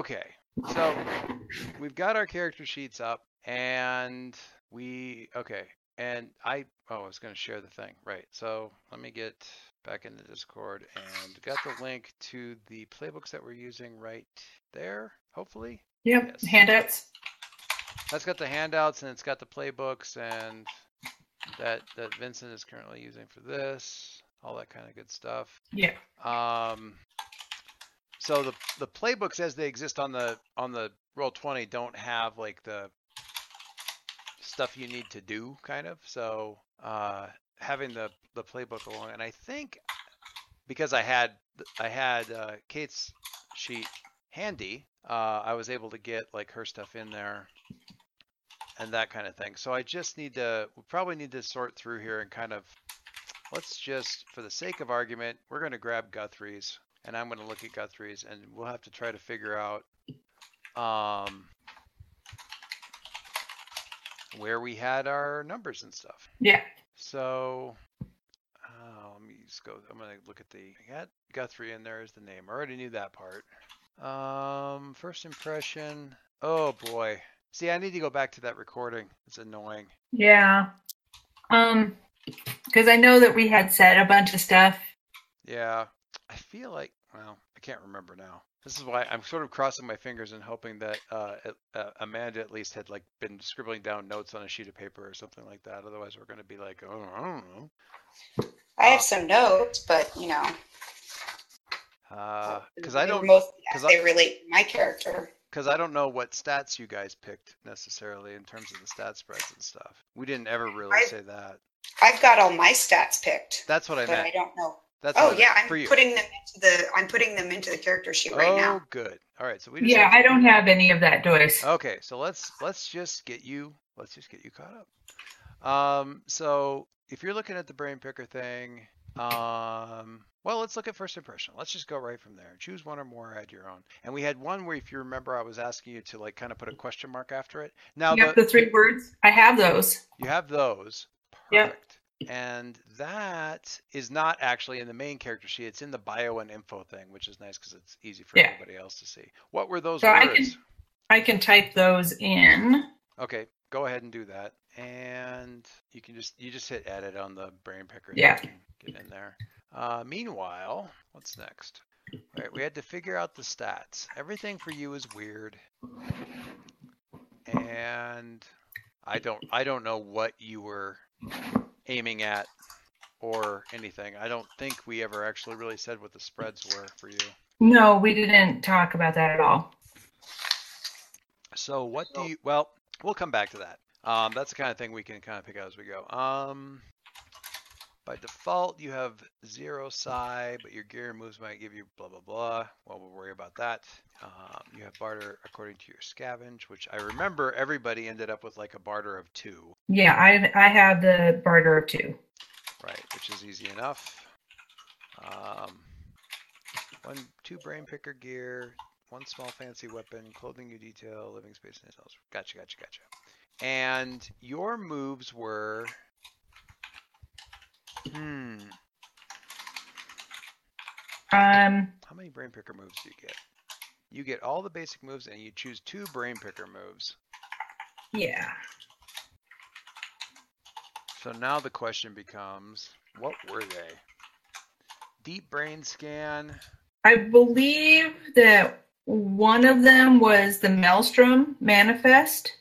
Okay, so we've got our character sheets up, and we okay, and I oh I was going to share the thing right. So let me get back into Discord and got the link to the playbooks that we're using right there. Hopefully, Yep. Yes. Handouts. that's got the handouts and it's got the playbooks and that that Vincent is currently using for this, all that kind of good stuff. Yeah. Um, so the the playbooks as they exist on the on the roll twenty don't have like the stuff you need to do kind of. So uh, having the the playbook along, and I think because I had I had uh, Kate's sheet handy, uh, I was able to get like her stuff in there and that kind of thing. So I just need to we probably need to sort through here and kind of let's just for the sake of argument, we're going to grab Guthrie's and I'm going to look at Guthrie's and we'll have to try to figure out um where we had our numbers and stuff. Yeah. So uh, let me just go. I'm gonna look at the. I got Guthrie in there as the name. I already knew that part. Um, first impression. Oh boy. See, I need to go back to that recording. It's annoying. Yeah. Um, because I know that we had said a bunch of stuff. Yeah, feel like. Well, I can't remember now. This is why I'm sort of crossing my fingers and hoping that uh, uh, Amanda at least had like been scribbling down notes on a sheet of paper or something like that. Otherwise, we're gonna be like, oh, I don't know. I have some notes, but you know, Because Uh, I don't. mostly 'cause as I- they relate to my character. because I don't know what stats you guys picked necessarily in terms of the stat spreads and stuff. We didn't ever really I- say that. I've got all my stats picked, That's what I but I don't know. That's Oh yeah, I'm for you. putting them into the I'm putting them into the character sheet right oh, now. good. All right, so we just Yeah, have- I don't have any of that, Joyce. Okay, so let's let's just get you let's just get you caught up. Um, so if you're looking at the brain picker thing, um, well, let's look at first impression. Let's just go right from there. Choose one or more, add your own. And we had one where, if you remember, I was asking you to like kind of put a question mark after it. Now Yep, the, the three words. I have those. You have those. Yep. And that is not actually in the main character sheet. It's in the bio and info thing, which is nice because it's easy for Yeah. everybody else to see. What were those So I words? can I can type those in. Okay, go ahead and do that. And you can just you just hit edit on the brain picker. Yeah. Get in there. Uh, meanwhile, what's next? Right, we had to figure out the stats. Everything for you is weird. And I don't I don't know what you were aiming at or anything. I don't think we ever actually really said what the spreads were for you. No, we didn't talk about that at all. So what do you? Well, we'll come back to that. Um, that's the kind of thing we can kind of pick out as we go. Um, by default, you have zero psi, but your gear moves might give you blah blah blah. Well, we'll worry about that. Um, you have barter according to your scavenge, which I remember everybody ended up with like a barter of two, Yeah, I I have the barter of two. right? Which is easy enough. Um, one, two brain picker gear, one small fancy weapon, clothing you detail, living space and else. Gotcha, gotcha, gotcha. And your moves were. Hmm. Um, How many brain picker moves do you get? You get all the basic moves and you choose two brain picker moves. yeah. So now the question becomes what were they? Deep brain scan. I believe that one of them was the Maelstrom Manifest.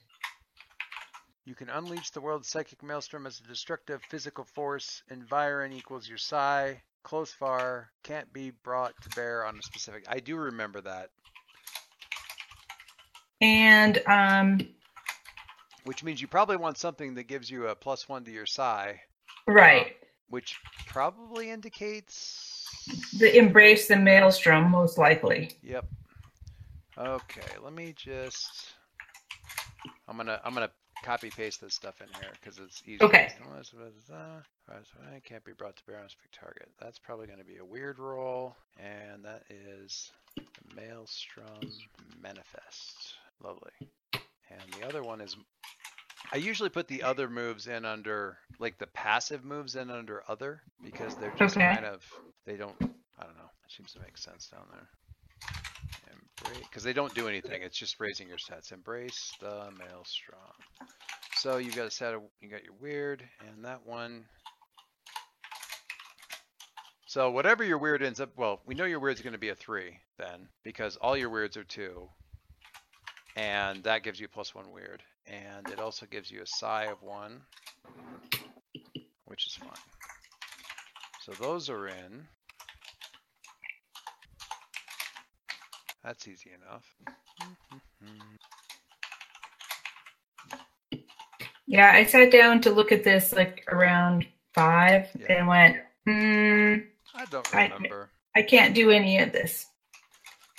You can unleash the world's psychic maelstrom as a destructive physical force. Environ equals your psi. Close far can't be brought to bear on a specific. I do remember that, And um, which means you probably want something that gives you a plus one to your psi, right, which probably indicates. the Embrace the Maelstrom, most likely. Yep. Okay, let me just. I'm gonna I'm gonna copy paste this stuff in here because it's easy. Okay. It can't be brought to bear on a specific target. That's probably going to be a weird roll, and that is the Maelstrom Manifest. Lovely. And the other one is. I usually put the other moves in under like the passive moves in under other because they're just Okay. kind of they don't I don't know. It seems to make sense down there. Because they don't do anything. It's just raising your stats. Embrace the maelstrom. So you've got a set of you got your weird and that one. So whatever your weird ends up, well, we know your weird's going to be a three then because all your weirds are two, and that gives you plus one weird, and it also gives you a psi of one, which is fine. So those are in. That's easy enough. Yeah, I sat down to look at this like around five Yeah. and went, hmm, I don't remember. I can't do any of this.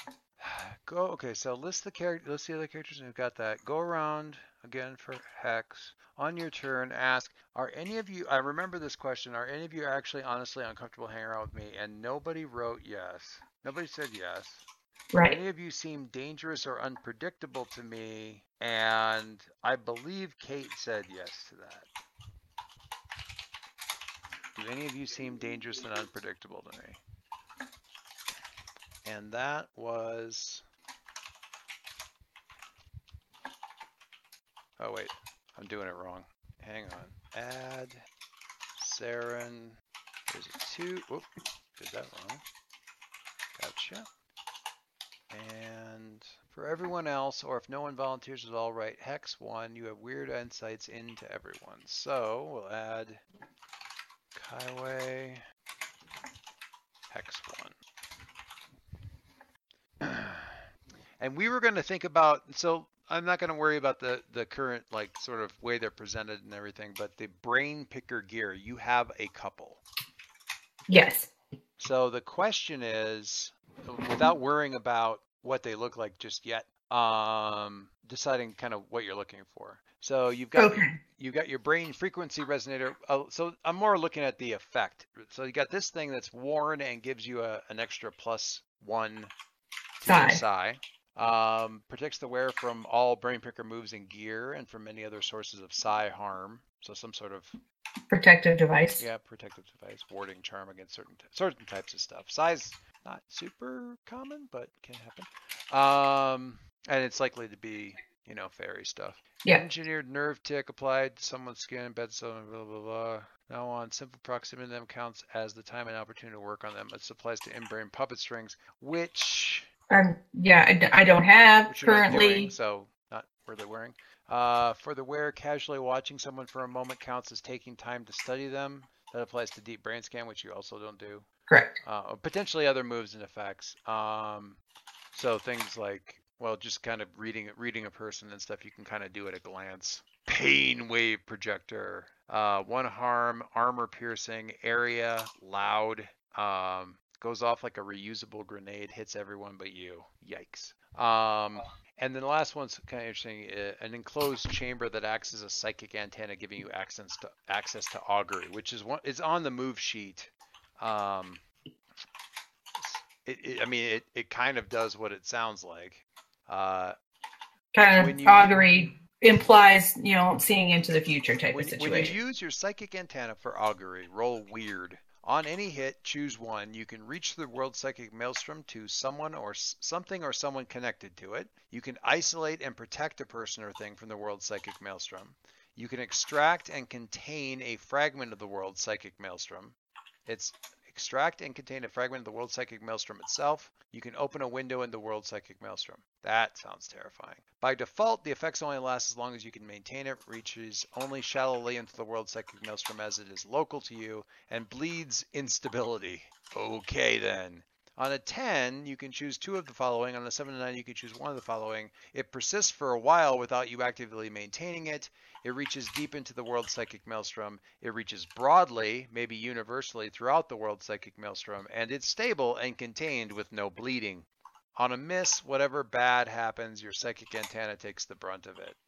Go, okay, so list the character, list the other characters and we've got that. Go around again for Hex. On your turn, ask, are any of you, I remember this question, are any of you actually honestly uncomfortable hanging around with me? And nobody wrote yes. Nobody said yes. Right. Any of you seem dangerous or unpredictable to me, and I believe Kate said yes to that. Do any of you seem dangerous and unpredictable to me? And that was. Oh wait, I'm doing it wrong. Hang on. Add Saren. There's a two. Whoop, did that wrong. Gotcha. And for everyone else, or if no one volunteers at all, write hex one. You have weird insights into everyone. So we'll add Kaiway hex one. and we were going to think about so I'm not going to worry about the the current like sort of way they're presented and everything, but the brain picker gear, you have a couple. Yes. So the question is, without worrying about what they look like just yet, um, deciding kind of what you're looking for. So you've got Okay. you got your brain frequency resonator. Uh, so I'm more looking at the effect. So you got this thing that's worn and gives you a, an extra plus one to Psi. Um, protects the wearer from all brain picker moves and gear and from many other sources of psi harm. So some sort of Protective device. yeah, protective device, warding charm against certain t- certain types of stuff. Size not super common, but can happen. Um, and it's likely to be you know fairy stuff. Yeah. Engineered nerve tick applied to someone's skin, bed so blah blah blah. Now on simple proximity to them counts as the time and opportunity to work on them. It applies to in-brain puppet strings, which Um, yeah, I, d- I don't have you're not currently. doing, so not worth wearing. Uh, for the wearer, casually watching someone for a moment counts as taking time to study them. That applies to deep brain scan, which you also don't do. Correct. Uh, potentially other moves and effects. Um, so things like, well, just kind of reading reading a person and stuff, you can kind of do at a glance. Pain wave projector. Uh, one harm, armor piercing, area, loud. Um, goes off like a reusable grenade, hits everyone but you. Yikes. Um, and then the last one's kind of interesting. uh, An enclosed chamber that acts as a psychic antenna, giving you access to access to augury, which is one is on the move sheet. Um, it, it, I mean, it, it kind of does what it sounds like. Uh, Kind when of augury implies, you know, seeing into the future type when, of when situation. you use your psychic antenna for augury, roll weird. On any hit, choose one. You can reach the world psychic maelstrom to someone or something or someone connected to it. You can isolate and protect a person or thing from the world psychic maelstrom. You can extract and contain a fragment of the world psychic maelstrom. It's extract and contain a fragment of the world psychic maelstrom itself. You can open a window in the world psychic maelstrom. That sounds terrifying. By default, the effects only last as long as you can maintain it, reaches only shallowly into the world psychic maelstrom as it is local to you, and bleeds instability. Okay then. On a 10, you can choose two of the following. On a 7 to 9, you can choose one of the following. It persists for a while without you actively maintaining it. It reaches deep into the world psychic maelstrom. It reaches broadly, maybe universally, throughout the world psychic maelstrom, and it's stable and contained with no bleeding. On a miss, whatever bad happens, your psychic antenna takes the brunt of it.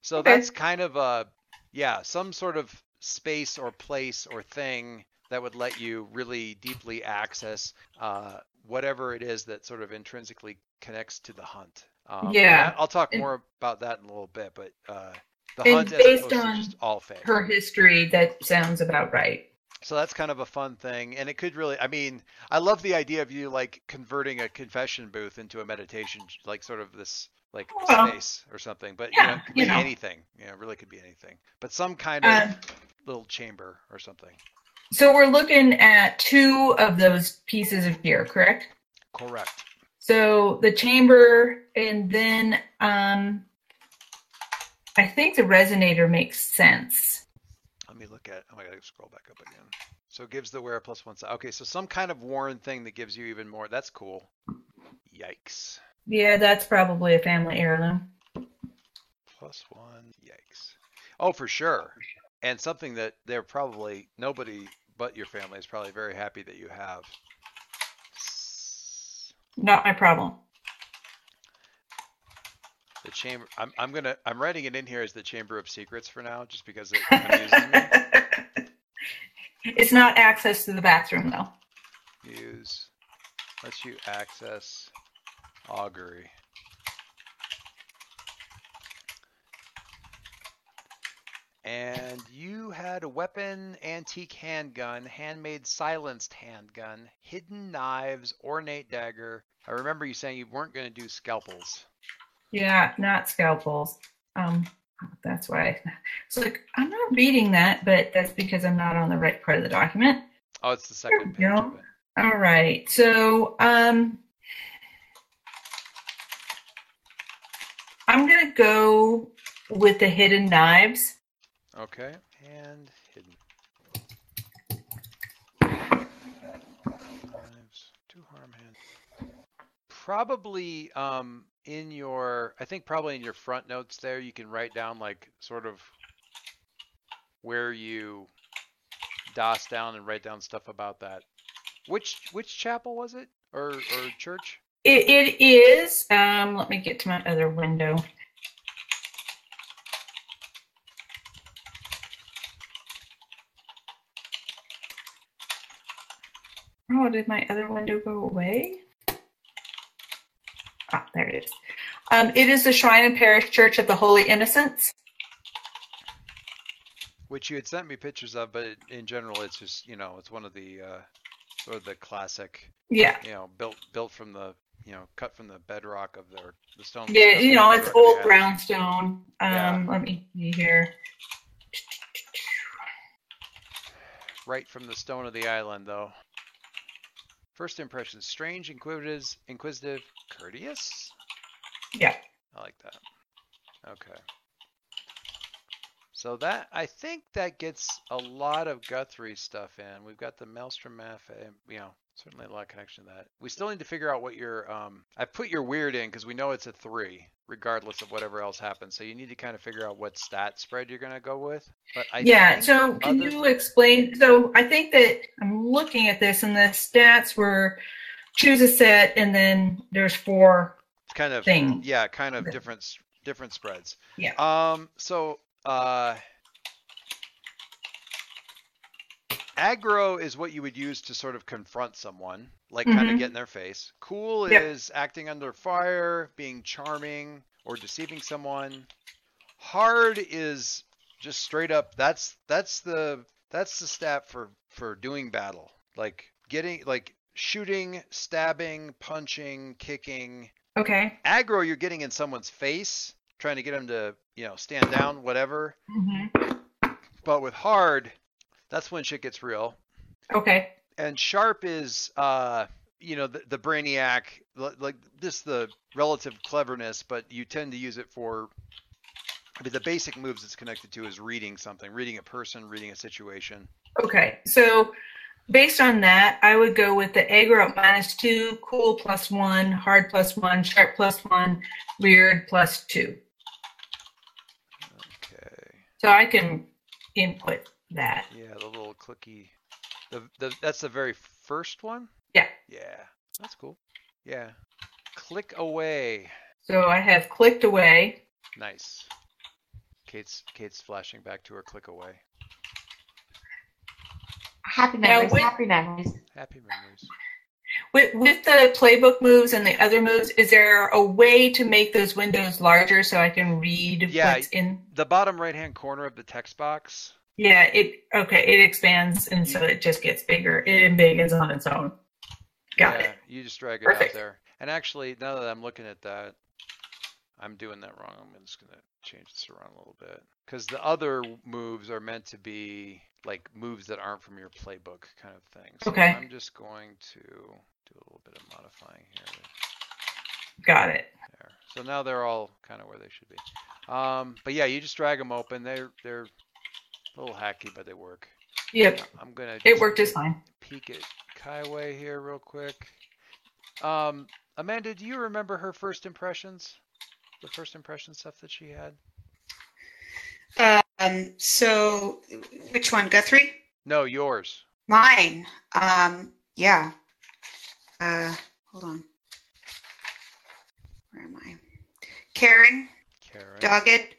So Okay. that's kind of a, yeah, some sort of space or place or thing that would let you really deeply access uh, whatever it is that sort of intrinsically connects to the hunt. Um, Yeah. I'll talk And- more about that in a little bit, but uh, the And hunt as based on all fake. Her history, that sounds about right. So that's kind of a fun thing, and it could really. I mean, I love the idea of you like converting a confession booth into a meditation, like sort of this like Well, space or something. But yeah, you know, it could you be know. anything. You know, it really could be anything. But some kind of Um, little chamber or something. So we're looking at two of those pieces of gear, correct? Correct. So the chamber, and then um, I think the resonator makes sense. Let me look at. Oh, I gotta scroll back up again. So it gives the wearer plus one psi. Okay, so some kind of worn thing that gives you even more. That's cool. Yikes. Yeah, that's probably a family heirloom. Plus one. Yikes. Oh, for sure. And something that they're probably nobody but your family is probably very happy that you have. Not my problem. The chamber. I'm. I'm gonna. I'm writing it in here as the chamber of secrets for now, just because it amuses me. it's not access to the bathroom though. Use. Lets you access augury. And you had a weapon, antique handgun, handmade silenced handgun, hidden knives, ornate dagger. I remember you saying you weren't going to do scalpels. Yeah, not scalpels. Um, that's why it's like I'm not reading that, but that's because I'm not on the right part of the document. Oh, it's the second page. All right, so um, I'm gonna go with the hidden knives. Okay, and hidden. Two harm hand. Probably um in your I think probably in your front notes there you can write down like sort of where you doss down and write down stuff about that. Which which chapel was it? Or or church? It, it is. Um, let me get to my other window. Oh, did my other window go away? Ah, there it is. Um, it is the Shrine and Parish Church of the Holy Innocents. Which you had sent me pictures of, but in general it's just, you know, it's one of the uh sort of the classic Yeah, you know, built built from the you know, cut from the bedrock of their the stone. yeah, you know, it's old island. brownstone. Um, Yeah. let me see here. Right from the stone of the island, though. First impressions: strange, inquisitive, inquisitive, courteous. Yeah. I like that. Okay. So that I think that gets a lot of Guthrie stuff in. We've got the Maelstrom Math, you know, certainly a lot of connection to that. We still need to figure out what your um. I put your weird in because we know it's a three, regardless of whatever else happens. So you need to kind of figure out what stat spread you're gonna go with. But I yeah, so can other you explain? So I think that I'm looking at this, and the stats were choose a set, and then there's four. Kind of thing. yeah, kind of different different spreads. Yeah. Um. So uh, aggro is what you would use to sort of confront someone, like kind of get in their face. Cool Yep. is acting under fire, being charming, or deceiving someone. Hard is just straight up. That's that's the that's the stat for for doing battle, like getting like shooting, stabbing, punching, kicking Okay. aggro you're getting in someone's face trying to get them to you know stand down whatever hmm but with hard that's when shit gets real Okay. and sharp is uh you know the, the brainiac like this the relative cleverness but you tend to use it for I mean, the basic moves it's connected to is reading something reading a person reading a situation Okay. So based on that, I would go with the aggro up minus two, cool plus one, hard plus one, sharp plus one, weird plus two. okay So I can input that. yeah the little clicky the, the that's the very first one Yeah. yeah that's cool yeah click away So I have clicked away. Nice. Kate's Kate's flashing back to her click away. Happy Now, memories. with- happy memories. Happy memories. With, with the playbook moves and the other moves, is there a way to make those windows larger so I can read Yeah, what's in? The bottom right hand corner of the text box, Yeah, it okay. It expands, and so it just gets bigger It big is on its own. Got yeah, it. You just drag it Perfect. out there. And actually, now that I'm looking at that, I'm doing that wrong. I'm just gonna change this around a little bit because the other moves are meant to be like moves that aren't from your playbook kind of thing. So Okay. I'm just going to do a little bit of modifying here. Got it. There. So now they're all kind of where they should be. Um, but yeah, you just drag them open. They're they're a little hacky, but they work. Yep, I'm gonna. it worked just fine. Peek at Kaiway here real quick. Um, Amanda, do you remember her first impressions? The first impression stuff that she had? Um, so which one? Guthrie? No, yours. Mine. Um, yeah. Uh, hold on. Where am I? Caring, Karen. dogged,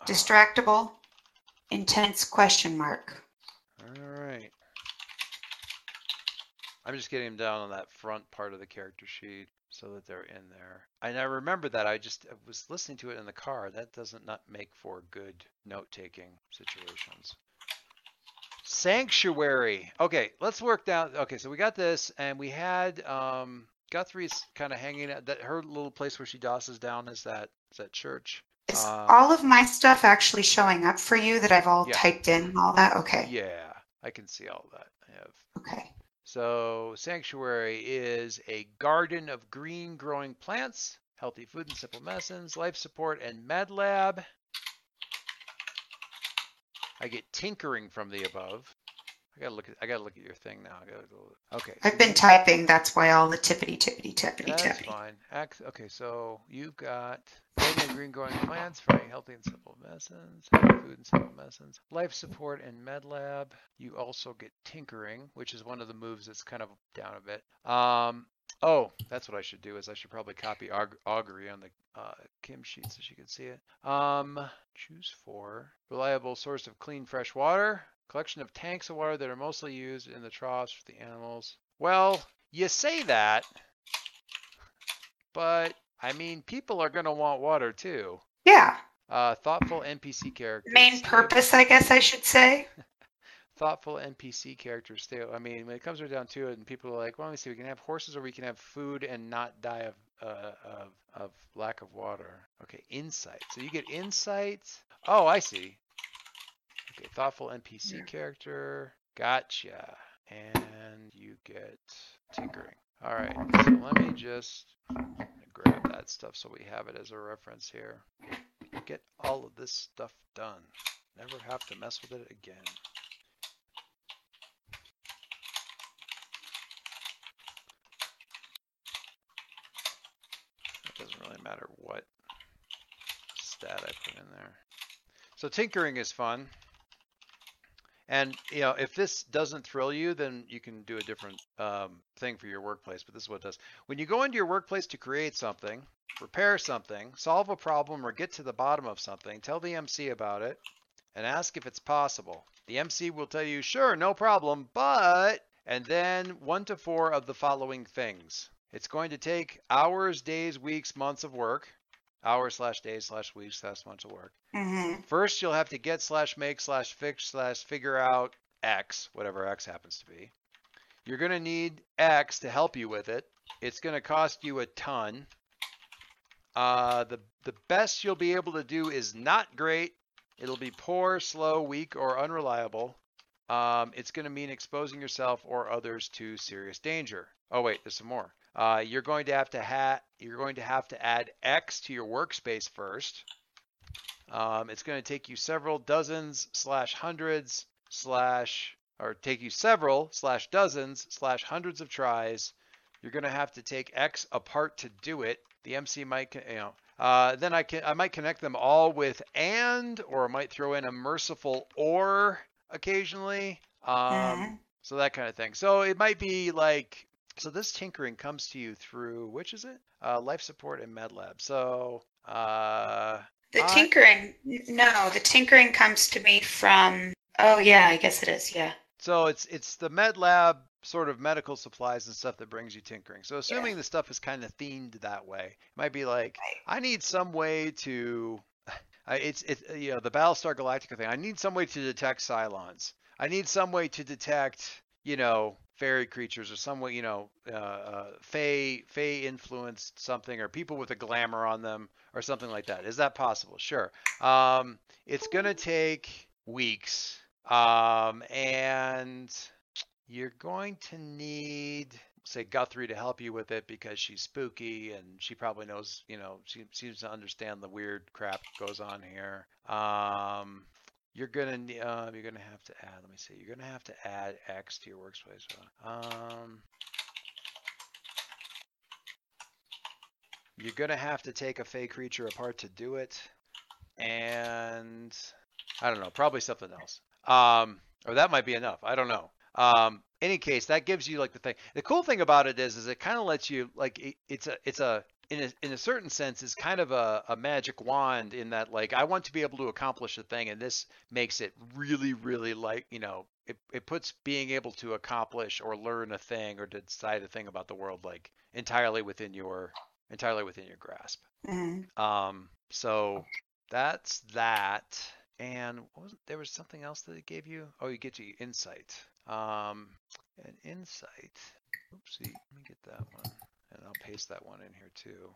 Ah, distractible, intense question mark. All right. I'm just getting them down on that front part of the character sheet so that they're in there. And I remember that I just I was listening to it in the car. That doesn't not make for good note-taking situations. Sanctuary. Okay, let's work down. Okay, so we got this, and we had um, Guthrie's kind of hanging at that. Her little place where she dosses down is that is that church. Is Um, all of my stuff actually showing up for you that I've all Yeah. typed in and all that? Okay. Yeah, I can see all that. I have Okay. So sanctuary is a garden of green growing plants, healthy food and simple medicines, life support and med lab. I get tinkering from the above. I gotta look at I gotta look at your thing now. I gotta go. Okay. I've been you- typing. That's why all the tippity tippity tippity That's tippity. fine. Ac- Okay, so you've got green growing plants, very healthy and simple medicines, food and simple medicines, life support and med lab. You also get tinkering, which is one of the moves that's kind of down a bit. Um, oh, that's what I should do is I should probably copy aug- augury on the uh, Kim sheet so she can see it. Um, choose four. Reliable source of clean fresh water. Collection of tanks of water that are mostly used in the troughs for the animals. Well, you say that, but I mean, people are going to want water too. Yeah. Uh, thoughtful NPC characters. Main purpose, I guess I should say. Thoughtful NPC characters too. I mean, when it comes right down to it, and people are like, "Well, let me see. We can have horses, or we can have food and not die of uh, of of lack of water." Okay, insight. So you get insights. Oh, I see. Okay, thoughtful NPC Yeah. character. Gotcha. And you get tinkering. All right. So let me just grab that stuff so we have it as a reference here. Get all of this stuff done. Never have to mess with it again. It doesn't really matter what stat I put in there. So tinkering is fun. And you know, if this doesn't thrill you, then you can do a different um, thing for your workplace. But this is what it does. When you go into your workplace to create something, repair something, solve a problem, or get to the bottom of something, tell the MC about it and ask if it's possible. The MC will tell you, sure, no problem, but, and then one to four of the following things. It's going to take hours, days, weeks, months of work. Hours slash days slash weeks slash months of work. hmm First, you'll have to get slash make slash fix slash figure out X, whatever X happens to be. You're going to need X to help you with it. It's going to cost you a ton. Uh, the, the best you'll be able to do is not great. It'll be poor, slow, weak, or unreliable. Um, it's going to mean exposing yourself or others to serious danger. Oh wait, there's some more. Uh, you're going to have to ha- you're going to have to add X to your workspace first. Um, it's going to take you several dozens slash hundreds slash or take you several slash dozens slash hundreds of tries. You're going to have to take X apart to do it. The MC might, you know, uh, then I can I might connect them all with and, or I might throw in a merciful or occasionally. Um, Mhm. So that kind of thing. So it might be like, so this tinkering comes to you through which is it? Uh, life support and med lab. So uh, The tinkering, n- no, the tinkering comes to me from. Oh yeah, I guess it is. Yeah. So it's it's the med lab sort of medical supplies and stuff that brings you tinkering. So assuming the stuff is kind of themed that way, it might be like Right. I need some way to Uh, it's it's you know the Battlestar Galactica thing. I need some way to detect Cylons. I need some way to detect you know fairy creatures or some way you know uh, uh, fey fey influenced something or people with a glamour on them or something like that. Is that possible? Sure. Um, it's gonna take weeks, um, and you're going to need say Guthrie to help you with it because she's spooky and she probably knows, you know, she seems to understand the weird crap that goes on here. Um, you're gonna uh, you're gonna have to add. Let me see. You're gonna have to add X to your workspace. Um, you're gonna have to take a fey creature apart to do it, and I don't know, probably something else. Um, or that might be enough. I don't know. Um, any case, that gives you like the thing. The cool thing about it is, is it kind of lets you like it, it's a it's a in a in a certain sense is kind of a, a magic wand in that like I want to be able to accomplish a thing, and this makes it really really like you know it it puts being able to accomplish or learn a thing or decide a thing about the world like entirely within your entirely within your grasp. Mhm. Um, so that's that. And what was there was something else that it gave you? Oh, you get your insight. Um, an insight. Oopsie, let me get that one, and I'll paste that one in here too.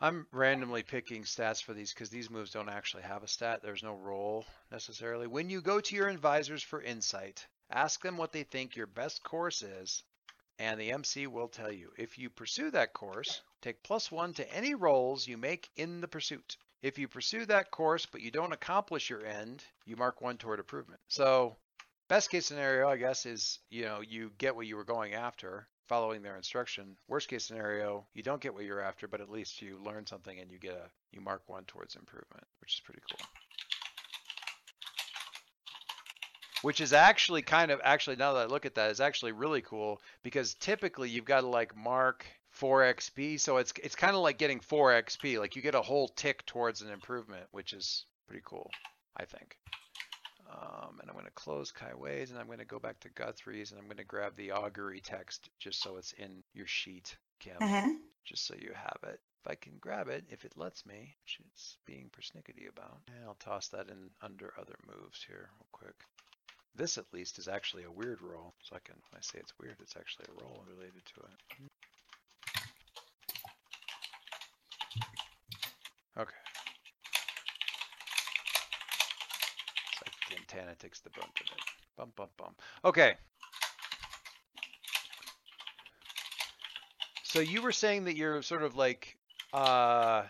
I'm randomly picking stats for these because these moves don't actually have a stat. There's no roll necessarily. When you go to your advisors for insight, ask them what they think your best course is, and the MC will tell you. If you pursue that course, take plus one to any rolls you make in the pursuit. If you pursue that course but you don't accomplish your end, you mark one toward improvement. So, best case scenario, I guess, is you know you get what you were going after, following their instruction. Worst case scenario, you don't get what you're after, but at least you learn something and you get a you mark one towards improvement, which is pretty cool. Which is actually kind of actually now that I look at that is actually really cool because typically you've got to like mark 4 XP, so it's it's kind of like getting 4 XP, like you get a whole tick towards an improvement, which is pretty cool, I think. Um, and I'm going to close Kaiway's and I'm going to go back to Guthrie's and I'm going to grab the augury text just so it's in your sheet, Kim, Mhm. just so you have it. If I can grab it, if it lets me, which it's being persnickety about. And I'll toss that in under other moves here real quick. This at least is actually a weird roll. So I can, when I say it's weird, it's actually a roll related to it. Okay. It's like the antenna takes the brunt of it. Bum bum bum. Okay. So you were saying that you're sort of like uh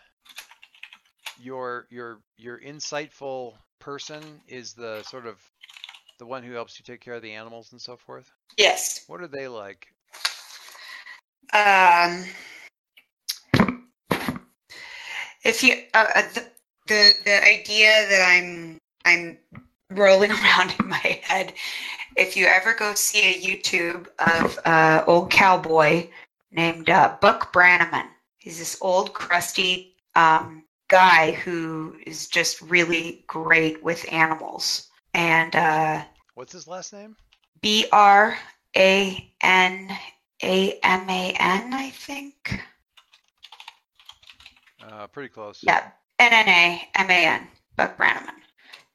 your your your insightful person is the sort of the one who helps you take care of the animals and so forth. Yes. What are they like? Um, if you uh, uh, the, the the idea that I'm I'm rolling around in my head, if you ever go see a YouTube of uh, old cowboy named uh, Buck Brannaman, he's this old crusty um, guy who is just really great with animals, and uh, What's his last name? B R A N A M A N, I think. Uh, pretty close. Yeah, N N A M A N, Buck Brannaman.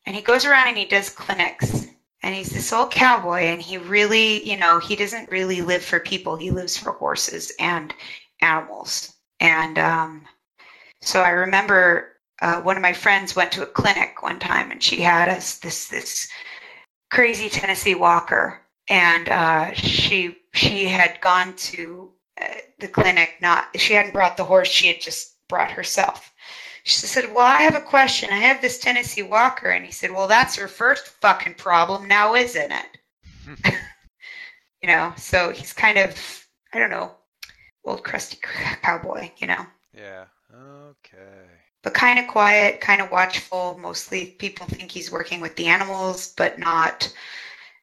And he goes around and he does clinics. And he's this old cowboy, and he really, you know, he doesn't really live for people. He lives for horses and animals. And um, so I remember uh, one of my friends went to a clinic one time, and she had us this this crazy Tennessee Walker, and uh, she she had gone to uh, the clinic. Not she hadn't brought the horse; she had just brought herself. She said, "Well, I have a question. I have this Tennessee Walker," and he said, "Well, that's her first fucking problem now, isn't it?" you know. So he's kind of I don't know, old crusty cowboy, you know, Yeah. Okay. but kind of quiet, kind of watchful. Mostly people think he's working with the animals, but not.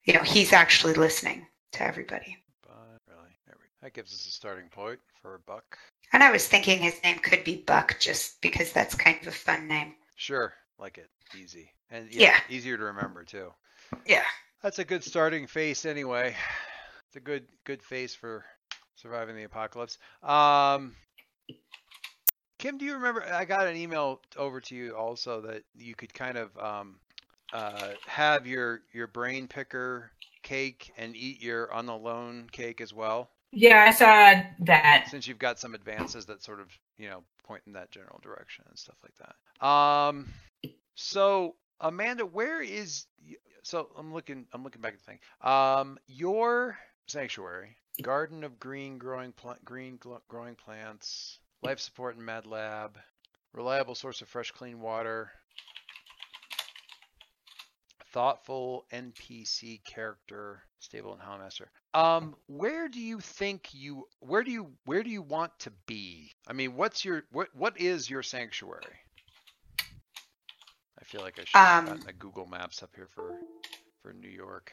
You know, he's actually listening to everybody. But really, that gives us a starting point for a buck. And I was thinking his name could be Buck just because that's kind of a fun name. Sure, like it. Easy. And Yeah. easier to remember too. Yeah. That's a good starting face anyway. It's a good good face for surviving the apocalypse. Um Kim, do you remember? I got an email over to you also that you could kind of um, uh, have your your brain picker cake and eat your on the loan cake as well. Yeah, I saw that. Since you've got some advances that sort of you know point in that general direction and stuff like that. Um, so Amanda, where is so I'm looking I'm looking back at the thing. Um, your sanctuary, garden of green growing pl- green gl- growing plants, life support and med lab, reliable source of fresh clean water, thoughtful NPC character, stable and Howlmaster. Um, where do you think you where do you where do you want to be? I mean, what's your what what is your sanctuary? I feel like I should have Um, gotten the Google Maps up here for for New York.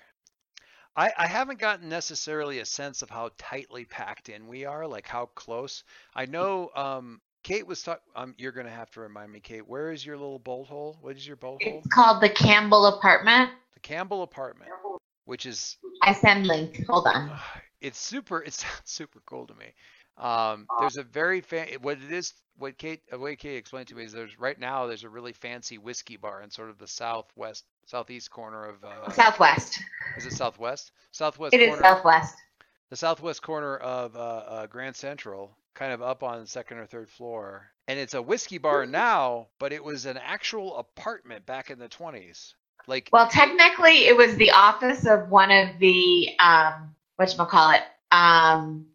I, I haven't gotten necessarily a sense of how tightly packed in we are, like how close. I know um, Kate was talking. Um, you're gonna have to remind me, Kate. Where is your little bolt hole? What is your bolt hole? It's called the Campbell Apartment. The Campbell apartment, which is I send link. Hold on. it's super. It sounds super cool to me. Um, there's a very fan. What it is, what Kate, what Kate explained to me is there's right now there's a really fancy whiskey bar in sort of the southwest, southeast corner of. Uh, Southwest. is it southwest? Southwest. It is Southwest. the southwest corner of uh, uh, Grand Central, kind of up on the second or third floor. And it's a whiskey bar now, but it was an actual apartment back in the 20s. Like, Well, technically, it was the office of one of the um, what call it, um,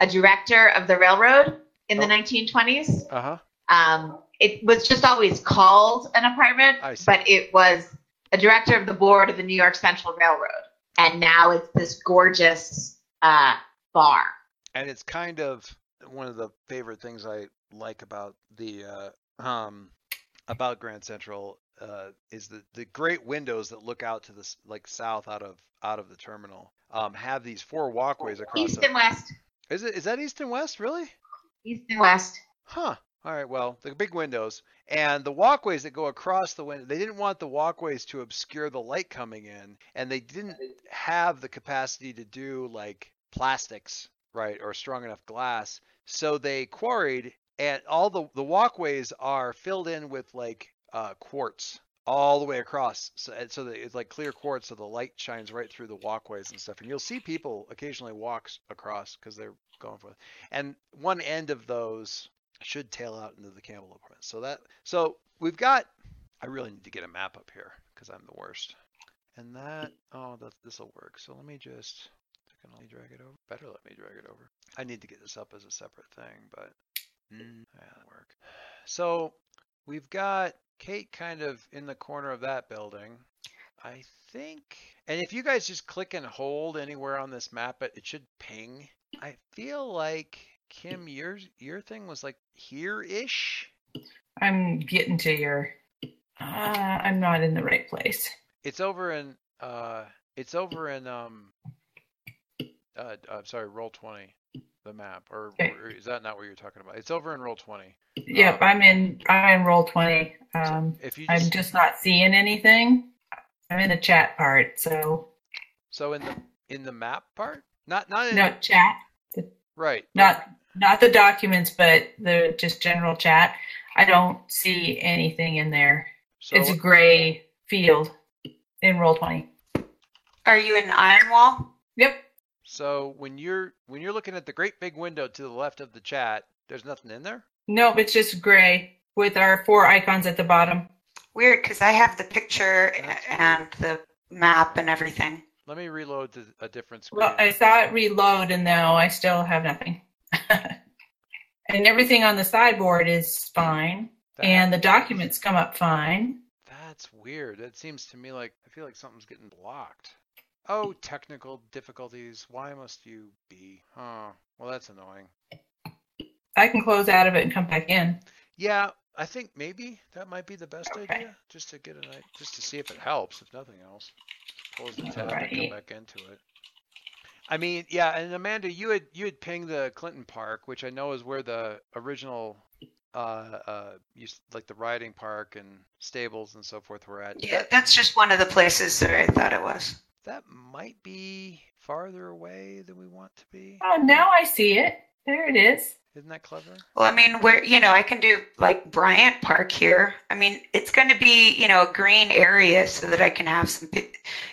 a director of the railroad in the Oh. 1920s. uh huh. Um, it was just always called an apartment, but it was a director of the board of the New York Central Railroad, and now it's this gorgeous uh, bar. and it's kind of one of the favorite things I like about the uh, um about Grand Central uh, is the the great windows that look out to the like south out of out of the terminal. Um, have these four walkways across. East the- and west. is it is that east and west really? East and west. Huh. All right. Well, the big windows and the walkways that go across the window. They didn't want the walkways to obscure the light coming in, and they didn't have the capacity to do like plastics, right, or strong enough glass. So they quarried, and all the the walkways are filled in with like uh, quartz all the way across. So, so that it's like clear quartz, so the light shines right through the walkways and stuff. And you'll see people occasionally walks across because they're going for it. And one end of those should tail out into the Campbell apartment. So that so we've got. I really need to get a map up here because I'm the worst. And that oh that this will work. So let me just can let me drag it over. Better let me drag it over. I need to get this up as a separate thing, but mm, yeah, that'll work. So we've got Kate kind of in the corner of that building. I think, and if you guys just click and hold anywhere on this map, it, it should ping. I feel like Kim, your your thing was like here-ish. I'm getting to your. Uh, I'm not in the right place. It's over in uh, it's over in um, uh, uh sorry, roll twenty, the map, or, Okay. or is that not what you're talking about? It's over in roll twenty. Yep, I'm in. I'm in roll twenty. Um, If you I'm just, just not seeing anything. I'm in the chat part, so so in the in the map part, not not in no chat. right, Not not the documents, but the just general chat. I don't see anything in there. so it's a gray field in roll twenty. Are you in Ironwall? Yep. So when you're when you're looking at the great big window to the left of the chat, there's nothing in there. Nope, it's just gray with our four icons at the bottom. Weird, because I have the picture That's and the map and everything. Let me reload to a different screen. Well, I saw it reload, and now I still have nothing. and everything on the sideboard is fine, That- and the documents come up fine. That's weird. That seems to me like I feel like something's getting blocked. Oh, technical difficulties. Why must you be? Huh. Well, that's annoying. I can close out of it and come back in. Yeah, I think maybe that might be the best Okay. idea, just to get an i- just to see if it helps, if nothing else. Close the tab and come back into it. I mean, yeah, and Amanda, you had you had pinged the Clinton Park, which I know is where the original, uh, uh, used, like the riding park and stables and so forth were at. Yeah, that's just one of the places that I thought it was. That might be farther away than we want to be. Oh, now I see it. There it is. Isn't that clever? Well, I mean, where you know, I can do like Bryant Park here. I mean, it's going to be you know a green area so that I can have some,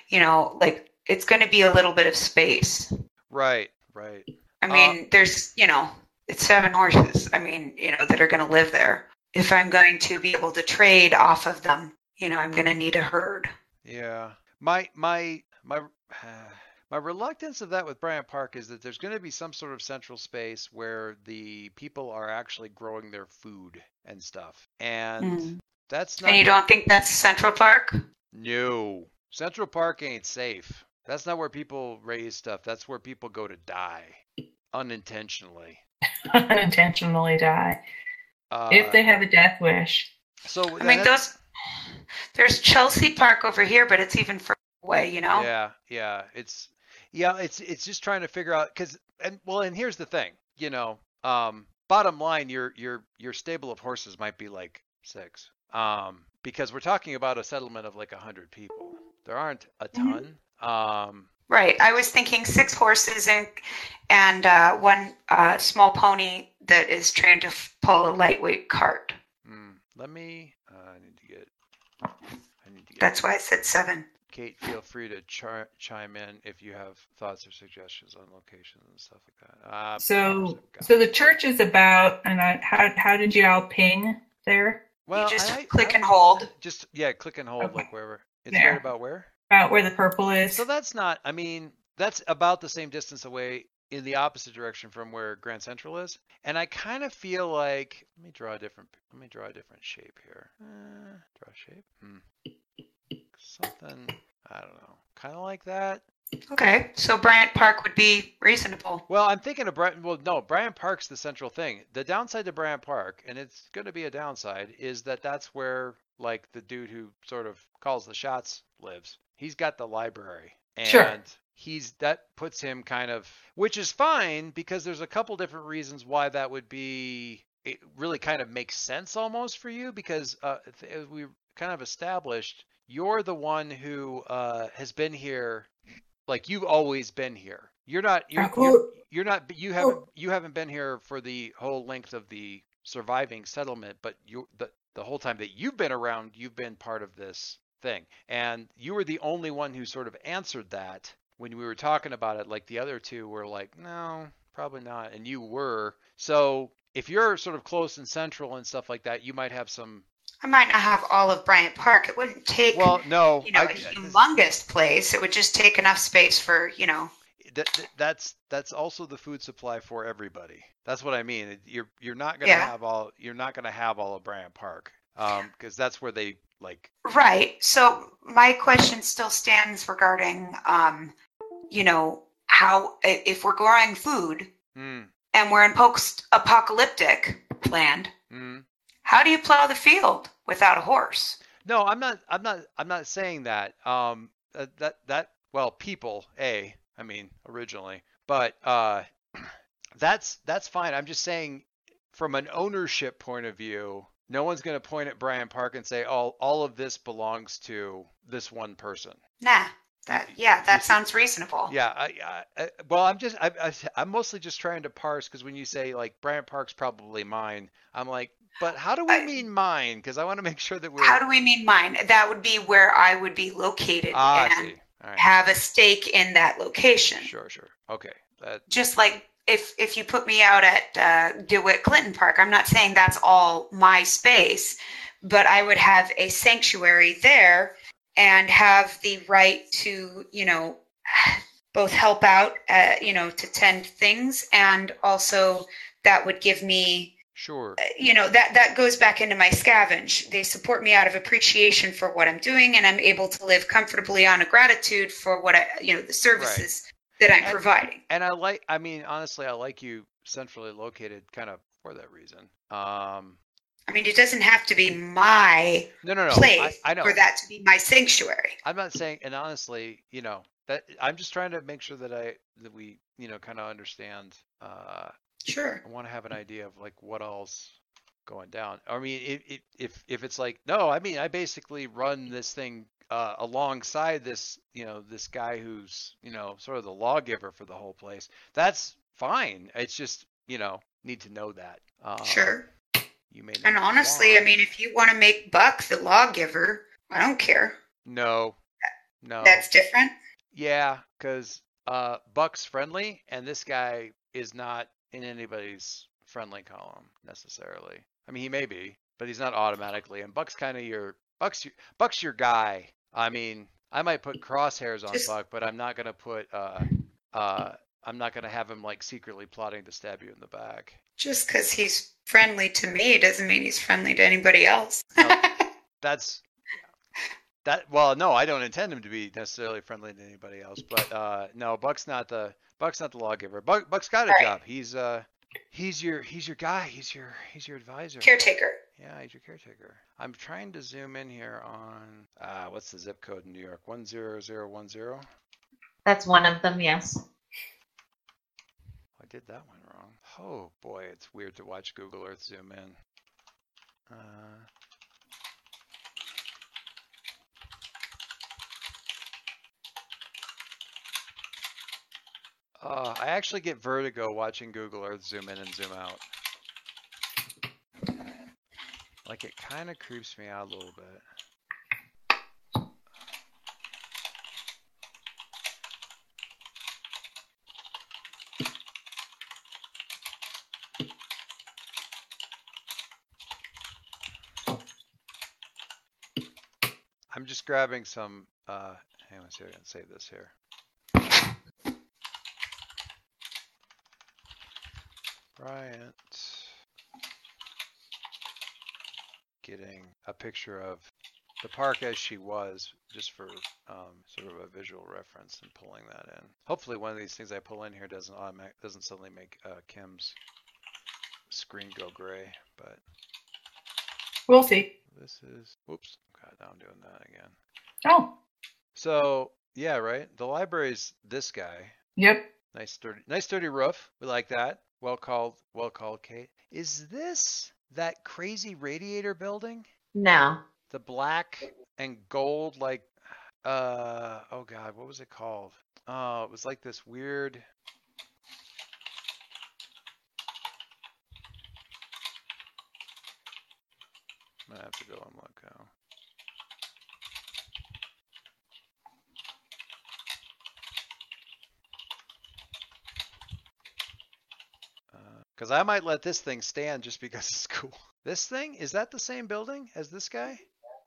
you know, like it's going to be a little bit of space. Right, right. I Uh, mean, there's you know, it's seven horses. I mean, you know, that are going to live there. If I'm going to be able to trade off of them, you know, I'm going to need a herd. Yeah. My my my my reluctance of that with Bryant Park is that there's going to be some sort of central space where the people are actually growing their food and stuff. And Mm. that's not And you don't think that's Central Park? No. Central Park ain't safe. That's not where people raise stuff. That's where people go to die unintentionally. Unintentionally die. Uh, if they have a death wish. so I mean, that- those. There's Chelsea Park over here, but it's even further away. You know. Yeah, yeah. It's yeah, it's it's just trying to figure out because and well, and here's the thing, you know, um, bottom line, your your your stable of horses might be like six, um, because we're talking about a settlement of like a hundred people. There aren't a ton. Um, Right. I was thinking six horses and and uh, one uh, small pony that is trained to f- pull a lightweight cart. hmm, let me. Uh, I need to get. I need to get. That's why I said seven. Kate, feel free to char- chime in if you have thoughts or suggestions on locations and stuff like that. Uh, So, so the church is about, and I, how how did you all ping there? well, you just I- click I- and hold. Just yeah, click and hold Okay. like wherever. It's There. right about where. About where the purple is. So that's not. I mean, that's about the same distance away in the opposite direction from where Grand Central is. And I kind of feel like let me draw a different. Let me draw a different shape here. Uh, draw a shape. Hmm. Something. I don't know. Kind of like that. Okay. So Bryant Park would be reasonable. Well, I'm thinking of Bryant. Well, no, Bryant Park's the central thing. The downside to Bryant Park, and it's going to be a downside, is that that's where like the dude who sort of calls the shots lives. He's got the library, and Sure. he's that puts him kind of, which is fine because there's a couple different reasons why that would be. It really kind of makes sense almost for you because uh, we kind of established, you're the one who uh, has been here like you've always been here. You're not you're, Uh, you're, you're not you haven't you haven't been here for the whole length of the surviving settlement, but you the the whole time that you've been around, you've been part of this thing. And you were the only one who sort of answered that when we were talking about it like the other two were like, "No, probably not." And you were. So, if you're sort of close and central and stuff like that, you might have some I might not have all of Bryant Park. It wouldn't take well, no, you know I- a humongous place. It would just take enough space for you know. that, that- that's that's also the food supply for everybody. That's what I mean. You're you're not gonna Yeah. have all you're not gonna have all of Bryant Park, um, because that's where they like. Right. So my question still stands regarding, um, you know, how if we're growing food Mm, and we're in post-apocalyptic land, mm. How do you plow the field without a horse? No, I'm not. I'm not. I'm not saying that. Um, uh, that that well, people. A. I mean, originally, but uh, that's that's fine. I'm just saying, from an ownership point of view, no one's gonna point at Bryant Park and say, "All all of this belongs to this one person." Nah. That yeah, that sounds reasonable. Yeah, I, I, I, well, I'm just, I, I, I'm mostly just trying to parse because when you say like Bryant Park's probably mine, I'm like, but how do we mean mine? Because I want to make sure that we're. How do we mean mine? That would be where I would be located ah, and right. have a stake in that location. Sure, sure. Okay. That. just like if if you put me out at uh, DeWitt Clinton Park, I'm not saying that's all my space, but I would have a sanctuary there and have the right to you know both help out, uh, you know, to tend things, and also that would give me Sure. you know that that goes back into my scavenge they support me out of appreciation for what i'm doing and i'm able to live comfortably on a gratitude for what i you know the services that i'm And- providing And I like, I mean, honestly, I like you centrally located kind of for that reason. Um, I mean, it doesn't have to be my no, no, no. I, place I know. for that to be my sanctuary. I'm not saying, and honestly, you know, that I'm just trying to make sure that I, that we, you know, kind of understand, uh, Sure. I want to have an idea of like what else going down. I mean, if if if, if it's like no, I mean, I basically run this thing uh, alongside this, you know, this guy who's you know sort of the lawgiver for the whole place. That's fine. It's just you know need to know that. Uh, Sure. You may. And honestly, I mean, if you want to make Buck the lawgiver, I don't care. no, no. That's different. Yeah, because uh, Buck's friendly, and this guy is not in anybody's friendly column necessarily. I mean, he may be, but he's not automatically. And Buck's kind of your Buck's your, Buck's your guy. I mean, I might put crosshairs on Just- Buck, but I'm not gonna put uh, uh, I'm not gonna have him like secretly plotting to stab you in the back. Just because he's friendly to me doesn't mean he's friendly to anybody else. No. That's that. Well, no, I don't intend him to be necessarily friendly to anybody else. But uh, no, Buck's not the Buck's not the lawgiver. Buck Buck's got a Right. job. He's uh he's your he's your guy. He's your he's your advisor. Caretaker. Yeah, he's your caretaker. I'm trying to zoom in here on uh what's the zip code in New York? One zero zero one zero. That's one of them, yes. I did that one wrong. Oh boy, it's weird to watch Google Earth zoom in. Uh, uh, I actually get vertigo watching Google Earth zoom in and zoom out. Like it kind of creeps me out a little bit. I'm just grabbing some, uh, hang on, see if I can save this here. Bryant. Getting a picture of the park as she was, just for um, sort of a visual reference and pulling that in. Hopefully one of these things I pull in here doesn't automatic, doesn't suddenly make uh, Kim's screen go gray, but We'll see. this is, whoops, God, now I'm doing that again. Oh, So yeah, right. The library's this guy. yep. Nice sturdy, nice sturdy roof. We like that. Well called, well called, Kate. Is this that crazy radiator building? No. The black and gold, like, uh, oh god, what was it called? Oh, it was like this weird. I'm gonna have to go and look. Because I might let this thing stand just because it's cool. This thing is that the same building as this guy?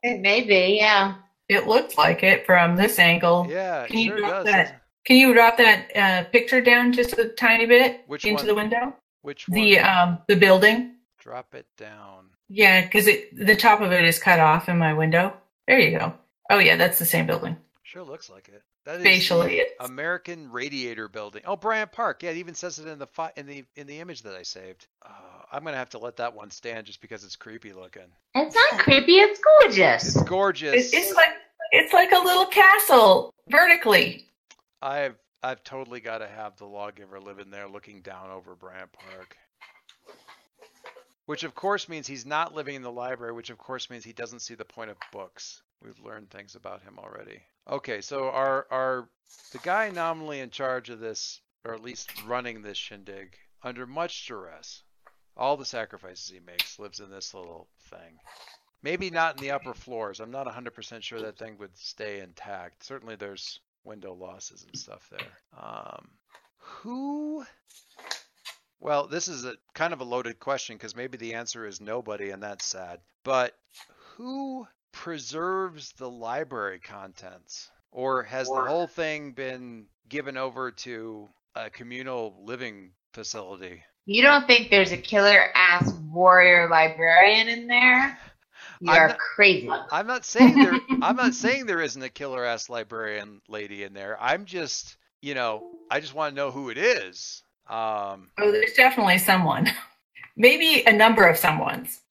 It may be, yeah. It looks like it from this angle. Yeah, Can you sure drop does. that? Can you drop that uh, picture down just a tiny bit Which into one? the window? Which one? The um the building. Drop it down. Yeah, because it the top of it is cut off in my window. There you go. Oh yeah, that's the same building. Sure looks like it. That is Facially, the it's- American Radiator Building. Oh, Bryant Park. Yeah, it even says it in the fi- in the in the image that I saved. Uh, I'm gonna have to let that one stand just because it's creepy looking. It's not creepy, it's gorgeous. It's gorgeous. It, it's like it's like a little castle vertically. I've I've totally got to have the lawgiver living there, looking down over Bryant Park. Which of course means he's not living in the library, which of course means he doesn't see the point of books. We've learned things about him already. Okay, so our our the guy nominally in charge of this, or at least running this shindig, under much duress, all the sacrifices he makes, lives in this little thing. Maybe not in the upper floors. I'm not 100% sure that thing would stay intact. Certainly there's window losses and stuff there. Um, who? Well, this is a kind of a loaded question because maybe the answer is nobody, and that's sad. But who preserves the library contents? Or has the whole thing been given over to a communal living facility? You don't think there's a killer ass warrior librarian in there? I'm You're not- crazy. I'm not saying there I'm not saying there isn't a killer ass librarian lady in there. I'm just, you know, I just want to know who it is. Um Oh, there's definitely someone. Maybe a number of someone's.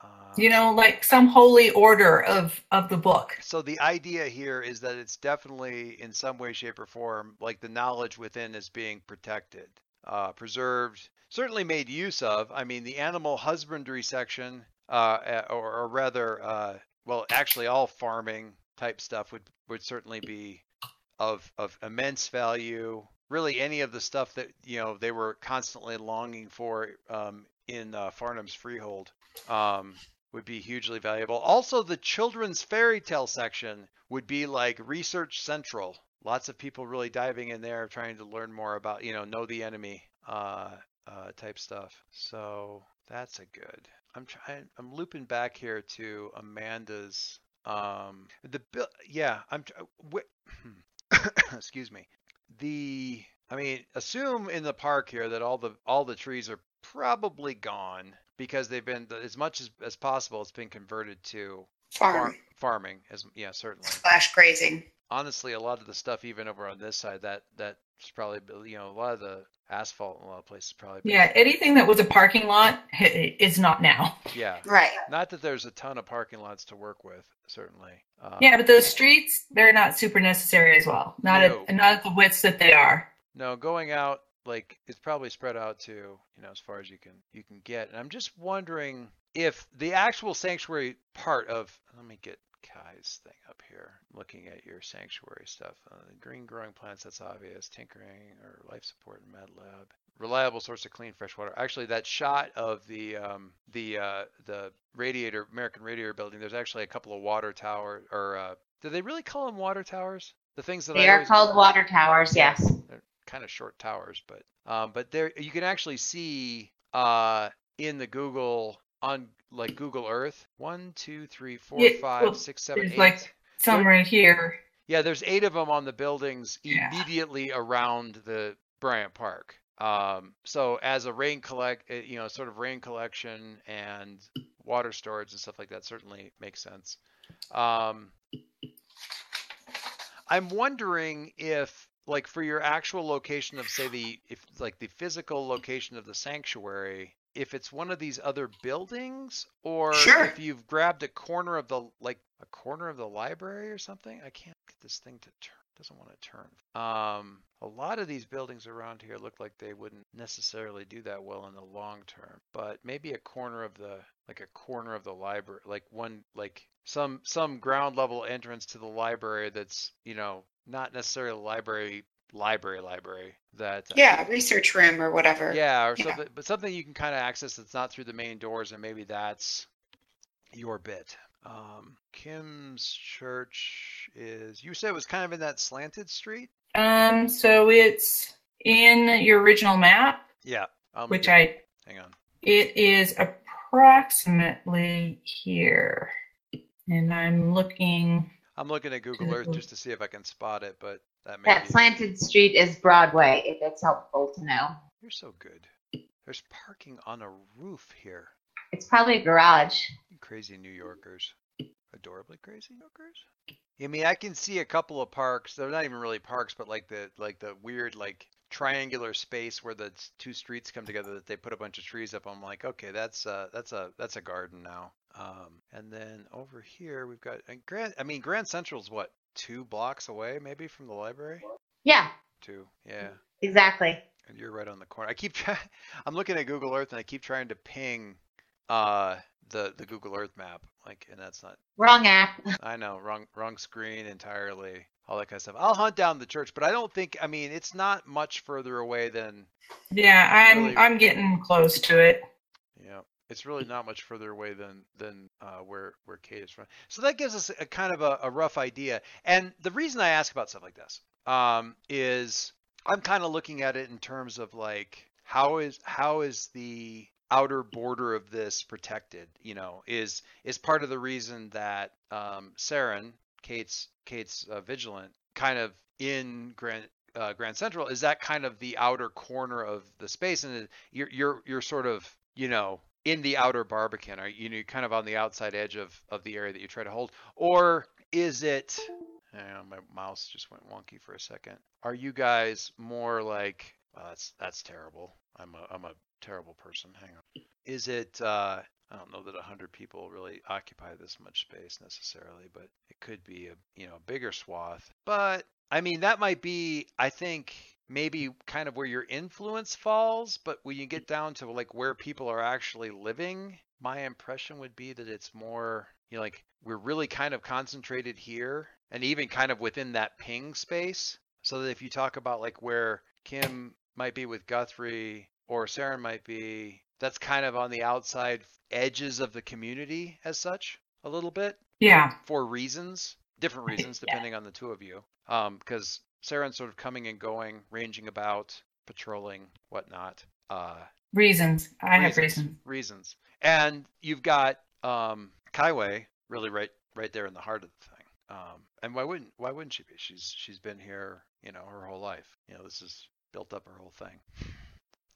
uh, You know, like some holy order of of the book. So the idea here is that it's definitely in some way, shape, or form like the knowledge within is being protected, uh, preserved, certainly made use of. I mean, the animal husbandry section, uh, uh, or, or rather, uh, well, actually, all farming type stuff would would certainly be of of immense value. Really any of the stuff that you know they were constantly longing for um, in uh, Farnham's Freehold um, would be hugely valuable. Also, the children's fairy tale section would be like research central. Lots of people really diving in there, trying to learn more about you know know the enemy uh, uh, type stuff. So that's a good. I'm trying. I'm looping back here to Amanda's. Um, the bill. Yeah, I'm. wh- excuse me. The. I mean, assume in the park here that all the all the trees are probably gone because they've been as much as, as possible. It's been converted to Farm far- farming. As yeah, certainly. slash grazing. Honestly, a lot of the stuff even over on this side that that's probably you know a lot of the asphalt in a lot of places probably. been- Yeah, anything that was a parking lot hi- is not now. Yeah. Right. Not that there's a ton of parking lots to work with, certainly. Uh, Yeah, but those streets, they're not super necessary as well. Not No. at not at the widths that they are. No, going out like it's probably spread out to you know as far as you can you can get. And I'm just wondering if the actual sanctuary part of let me get Kai's thing up here. Looking at your sanctuary stuff, uh, green growing plants that's obvious. Tinkering or life support in Med Lab. Reliable source of clean fresh water. Actually, that shot of the um, the uh, the radiator American Radiator building. There's actually a couple of water tower or uh, do they really call them water towers? The things that They I are called water towers, yes. They're kind of short towers, but um, but there you can actually see uh, in the Google on like Google Earth one, two, three, four, Yeah, five, well, six, seven, eight. like some right here. Yeah, there's eight of them on the buildings Yeah. immediately around the Bryant Park. Um, so as a rain collect, uh, you know, sort of rain collection and water storage and stuff like that certainly makes sense. Um, I'm wondering if, like, for your actual location of, say, the if like the physical location of the sanctuary, if it's one of these other buildings, or Sure. if you've grabbed a corner of the like a corner of the library or something. I can't get this thing to turn. Doesn't want to turn. Um, a lot of these buildings around here look like they wouldn't necessarily do that well in the long term, but maybe a corner of the like a corner of the library, like one like some some ground level entrance to the library that's you know not necessarily a library library library that uh, Yeah, research room or whatever. yeah or Yeah. something but something you can kind of access that's not through the main doors and maybe that's your bit um kim's church is you said it was kind of in that slanted street Um, so it's in your original map, yeah um, which I hang on it is approximately here. And I'm looking i'm looking at google earth just to see if i can spot it but that That slanted street is Broadway, if it's helpful to know. you're so good there's parking on a roof here It's probably a garage. Crazy New Yorkers. Adorably crazy New Yorkers. I mean, I can see a couple of parks. They're not even really parks, but like the like the weird like triangular space where the two streets come together that they put a bunch of trees up. I'm like, okay, that's uh that's a that's a garden now. Um, and then over here we've got and Grand. I mean, Grand Central's what two blocks away, maybe from the library. Yeah, Two, yeah. exactly. And you're right on the corner. I keep trying. I'm looking at Google Earth and I keep trying to ping uh the the Google Earth map. Like, and that's not Wrong app. I know, wrong wrong screen entirely. All that kind of stuff. I'll hunt down the church, but I don't think. I mean, it's not much further away than. yeah, I'm Really- I'm getting close to it. Yeah, it's really not much further away than than uh, where where Kate is from. So that gives us a kind of a, a rough idea. And the reason I ask about stuff like this um, is I'm kind of looking at it in terms of like how is how is the outer border of this protected? You know, is is part of the reason that um, Saren, Kate's Kate's uh, vigilant, kind of in Grand uh, Grand Central is that kind of the outer corner of the space, and you're you're you're sort of you know in the outer Barbican, are you know kind of on the outside edge of of the area that you try to hold, or is it? On, my mouse just went wonky for a second. Are you guys more like? Well, that's that's terrible. I'm a I'm a terrible person. Hang on. Is it? uh I don't know that hundred people really occupy this much space necessarily, but it could be a you know a bigger swath. But I mean that might be I think maybe kind of where your influence falls, but when you get down to like where people are actually living, my impression would be that it's more you know like we're really kind of concentrated here and even kind of within that ping space. So that if you talk about like where Kim might be with Guthrie or Saren might be that's kind of on the outside edges of the community as such a little bit Yeah. for reasons, different reasons Yeah. depending on the two of you. Um, because Saren's sort of coming and going, ranging about, patrolling, whatnot. Uh, Reasons. I have reasons. reasons. And you've got um Kaiway really right right there in the heart of the thing. Um and why wouldn't why wouldn't she be? She's she's been here, you know, her whole life. You know, this has built up her whole thing.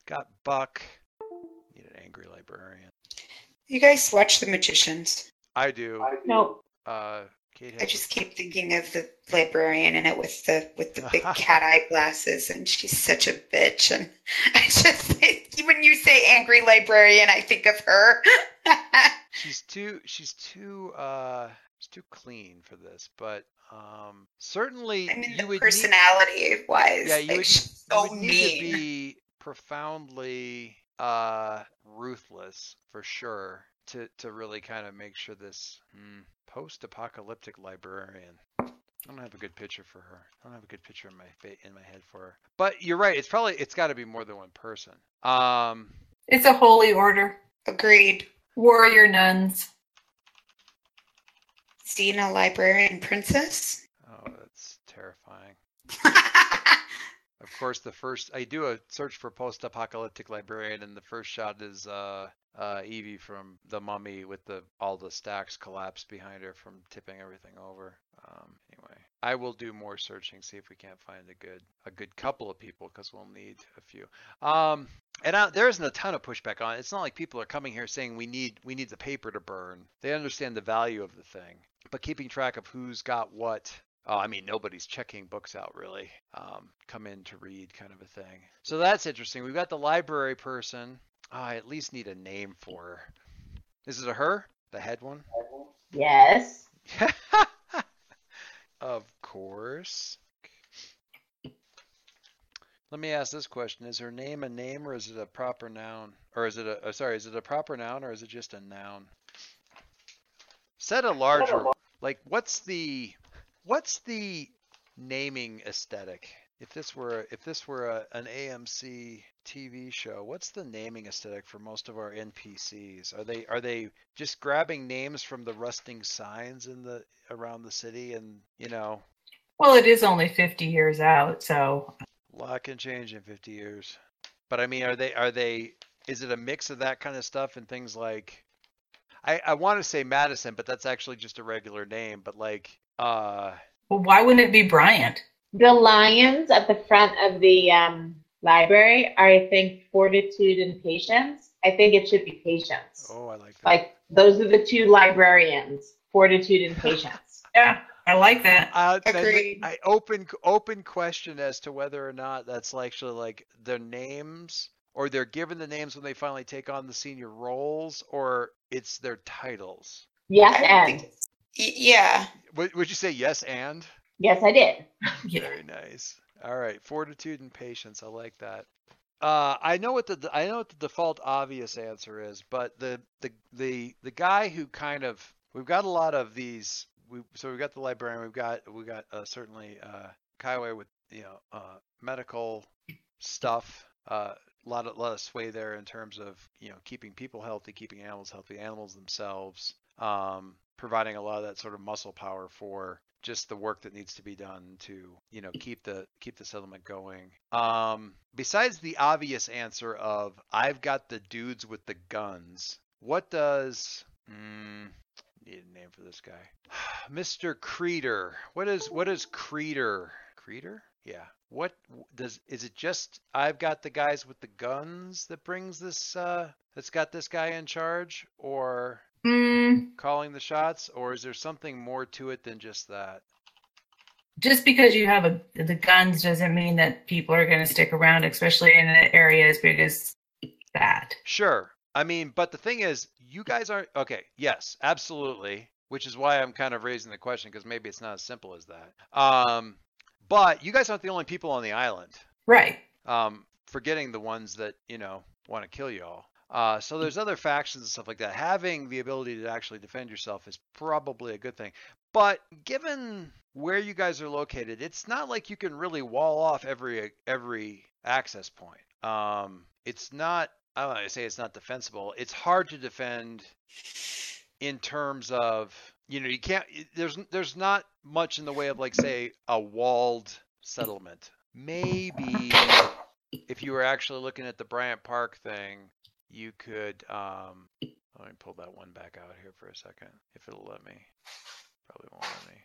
Got Buck. Need an angry librarian. You guys watch The Magicians. I do. Nope. Uh Kate I just keep thinking of the librarian in it with the with the big cat eye glasses, and she's such a bitch. And I just when you say angry librarian, I think of her. she's too she's too uh she's too clean for this, but um certainly I mean, you would need- personality wise, Yeah, you like would, she's you so would need mean. to be profoundly uh ruthless for sure to to really kind of make sure this hmm, post-apocalyptic librarian. I don't have a good picture for her. I don't have a good picture in my fa- in my head for her. But you're right. It's probably it's got to be more than one person. Um, It's a holy order. Agreed. Warrior nuns. Xena, librarian princess. oh, that's terrifying. Of course, the first I do a search for post-apocalyptic librarian, and the first shot is uh, uh, Evie from The Mummy with the all the stacks collapsed behind her from tipping everything over. Um, anyway, I will do more searching, see if we can't find a good a good couple of people because we'll need a few. Um, and I, there isn't a ton of pushback on it. It's not like people are coming here saying we need we need the paper to burn. They understand the value of the thing, but keeping track of who's got what Oh, I mean, nobody's checking books out really. Um, come in to read kind of a thing. So that's interesting. We've got the library person. Oh, I at least need a name for her. Is it a her? The head one? Yes. of course. Let me ask this question. Is her name a name or is it a proper noun? Or is it a, uh, sorry, is it a proper noun or is it just a noun? Set a larger, like what's the, what's the naming aesthetic? If this were, if this were a, an AMC TV show, what's the naming aesthetic for most of our NPCs? Are they, are they just grabbing names from the rusting signs in the, around the city and, you know, Well, it is only 50 years out, so a lot can change in 50 years. But I mean, are they, are they, is it a mix of that kind of stuff and things like, I, I want to say Madison, but that's actually just a regular name, but like, uh, well, why wouldn't it be Bryant? The lions at the front of the um, library are, I think, fortitude and patience. I think it should be patience. oh, I like that. Like those are the two librarians, fortitude and patience. Yeah, I like that. Uh, and Agreed. I open open question as to whether or not that's actually like their names, or they're given the names when they finally take on the senior roles, or it's their titles. Yes, and Y- yeah. Would, would you say yes and? Yes, I did. Yeah. Very nice. All right, fortitude and patience. I like that. Uh, I know what the I know what the default obvious answer is, but the the the the guy who kind of we've got a lot of these. We so we've got the librarian. We've got we got uh, certainly uh, Kaiway with you know uh, medical stuff. Uh, a lot of lot of sway there in terms of you know keeping people healthy, keeping animals healthy, animals themselves, um, providing a lot of that sort of muscle power for just the work that needs to be done to you know keep the keep the settlement going. Um besides the obvious answer of i've got the dudes with the guns what does mm, need a name for this guy. Mr creeder. What is what is creeder? Creeder? Yeah. What does is it just i've got the guys with the guns that brings this uh that's got this guy in charge or Mm, calling the shots, or is there something more to it than just that? just because you have a, the guns doesn't mean that people are going to stick around, especially in an area as big as that. Sure. I mean, but the thing is, you guys aren't okay. Yes, absolutely. Which is why I'm kind of raising the question because maybe it's not as simple as that. Um, but you guys aren't the only people on the island. Right. Um, forgetting the ones that you know want to kill you all. Uh, so there's other factions and stuff like that. Having the ability to actually defend yourself is probably a good thing. But given where you guys are located, it's not like you can really wall off every every access point. Um, it's not. I don't want to say it's not defensible. It's hard to defend in terms of you know you can't. There's there's not much in the way of like say a walled settlement. Maybe if you were actually looking at the Bryant Park thing, you could. Um, let me pull that one back out here for a second, if it'll let me. Probably won't let me.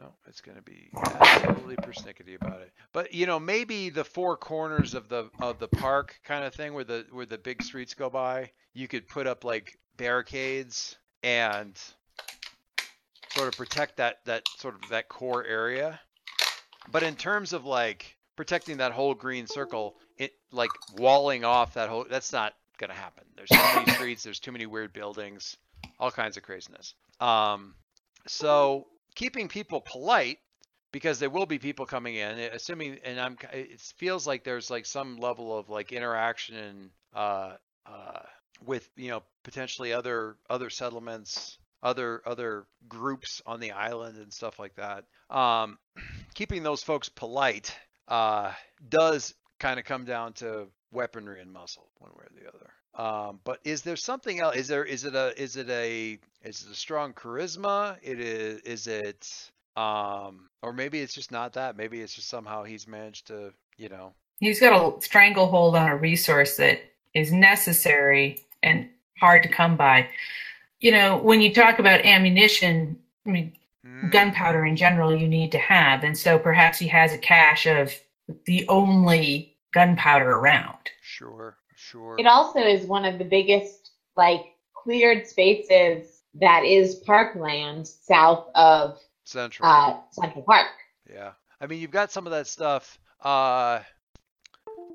No, it's going to be absolutely persnickety about it. But you know, maybe the four corners of the of the park kind of thing, where the where the big streets go by, you could put up like barricades and sort of protect that that sort of that core area. But in terms of like protecting that whole green circle, it like walling off that whole that's not gonna happen. There's too many streets, there's too many weird buildings, all kinds of craziness. Um, so keeping people polite because there will be people coming in, assuming, and I'm, it feels like there's like some level of like interaction uh, uh, with you know potentially other other settlements other other groups on the island and stuff like that. Um, keeping those folks polite uh, does kind of come down to weaponry and muscle, one way or the other. Um, but is there something else? Is there is it a is it a is it a strong charisma? It is is it um or maybe it's just not that. Maybe it's just somehow he's managed to you know. He's got a stranglehold on a resource that is necessary and hard to come by. You know, when you talk about ammunition, I mean, Mm, gunpowder in general you need to have. And so perhaps he has a cache of the only gunpowder around. Sure, sure. It also is one of the biggest, like, cleared spaces that is parkland south of Central. uh, Central Park. Yeah. I mean, you've got some of that stuff. Uh,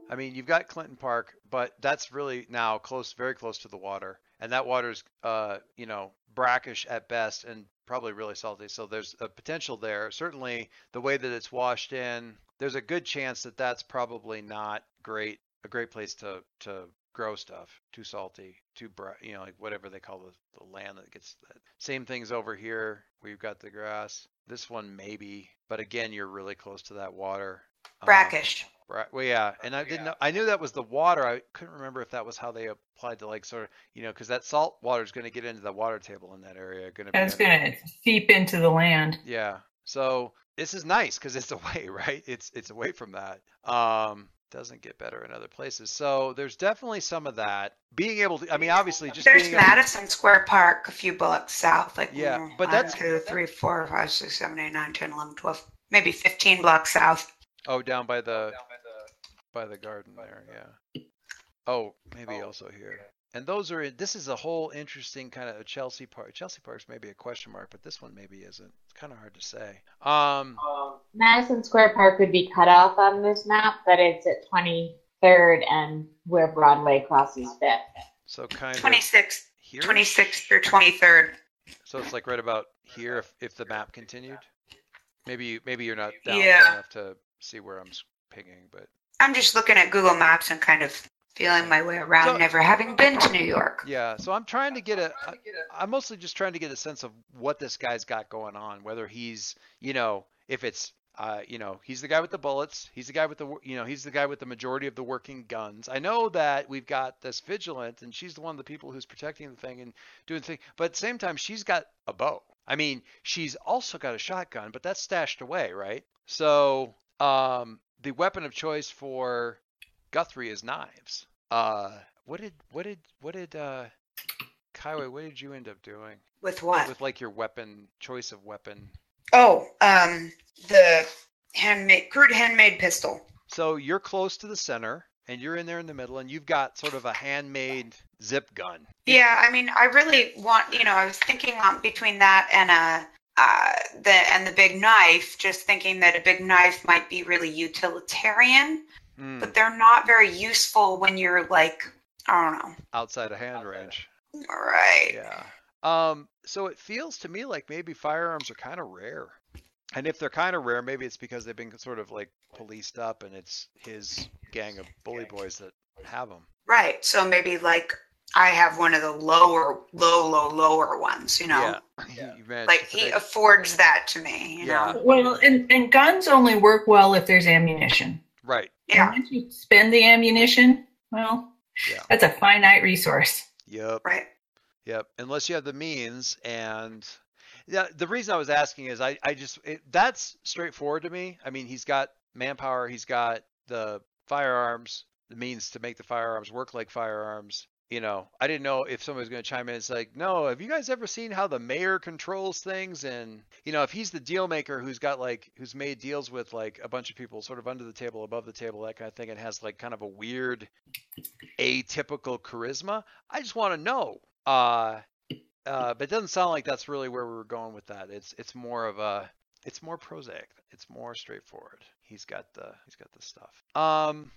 I mean, you've got Clinton Park, but that's really now close, very close to the water, and that water's, uh, you know, brackish at best and probably really salty. So there's a potential there. Certainly, the way that it's washed in, there's a good chance that that's probably not great, a great place to to grow stuff. Too salty, too bra, you know, like whatever they call the, the land that gets that. Same things over here. We've got the grass. This one maybe, but again, you're really close to that water. Um, Brackish. Right. Well, yeah, and I didn't know. I knew that was the water. I couldn't remember if that was how they applied to like sort of, you know, because that salt water is going to get into the water table in that area. Going to be. And it's going to seep into the land. Yeah. So this is nice because it's away, right? It's it's away from that. Um, doesn't get better in other places. So there's definitely some of that. Being able to, I mean, obviously, just There's being able, Madison Square Park, a few blocks south. Like Yeah, mm, but one, that's- two, three, four, five, six, seven, eight, nine, 10, 11, 12, maybe 15 blocks south. oh, down by the by the garden there, yeah. Oh, maybe also here. And those are this is a whole interesting kind of Chelsea Park. Chelsea Park's maybe a question mark, but this one maybe isn't. It's kind of hard to say. Um, Madison Square Park would be cut off on this map, but it's at 23rd and where Broadway crosses Fifth. so kind of 26th, here. 26th through 23rd. So it's like right about here if, if the map continued. Maybe you maybe you're not down Yeah. enough to see where I'm pinging, but I'm just looking at Google Maps and kind of feeling my way around, So- never having been to New York. yeah. So I'm trying to get a. I'm mostly just trying to get a sense of what this guy's got going on. Whether he's you know if it's uh, you know, he's the guy with the bullets. He's the guy with the, you know, he's the guy with the majority of the working guns. I know that we've got this vigilant, and she's the one of the people who's protecting the thing and doing the thing. But at the same time, she's got a bow. I mean, she's also got a shotgun, but that's stashed away, right? So, um, the weapon of choice for Guthrie is knives. Uh, what did, what did, what did, uh, Kaiway, what did you end up doing With what? with like your weapon choice of weapon? Oh, um, the handmade, crude handmade pistol. So you're close to the center and you're in there in the middle and you've got sort of a handmade zip gun. Yeah, I mean, I really want, you know, I was thinking on between that and a, uh, the and the big knife, just thinking that a big knife might be really utilitarian, Hmm, but they're not very useful when you're like, I don't know, outside a hand range. right? Yeah. Um, so it feels to me like maybe firearms are kind of rare. And if they're kind of rare, maybe it's because they've been sort of like policed up and it's his gang of bully boys that have them. Right. So maybe like I have one of the lower, low, low, lower ones. You know, Yeah. You managed like he affords that to me. You Yeah. know, Well, and, and guns only work well if there's ammunition. right. yeah, And once you spend the ammunition, well, Yeah. that's a finite resource. Yep. right. Yep. Unless you have the means and yeah, the reason I was asking is I, I just it, that's straightforward to me. I mean, he's got manpower, he's got the firearms, the means to make the firearms work like firearms. You know, I didn't know if somebody was going to chime in. It's like, no, have you guys ever seen how the mayor controls things? And you know, if he's the deal maker who's got like who's made deals with like a bunch of people, sort of under the table, above the table, that kind of thing, and has like kind of a weird, atypical charisma. I just want to know. Uh, uh, but it doesn't sound like that's really where we were going with that. It's it's more of a it's more prosaic. It's more straightforward. He's got the he's got the stuff. Um,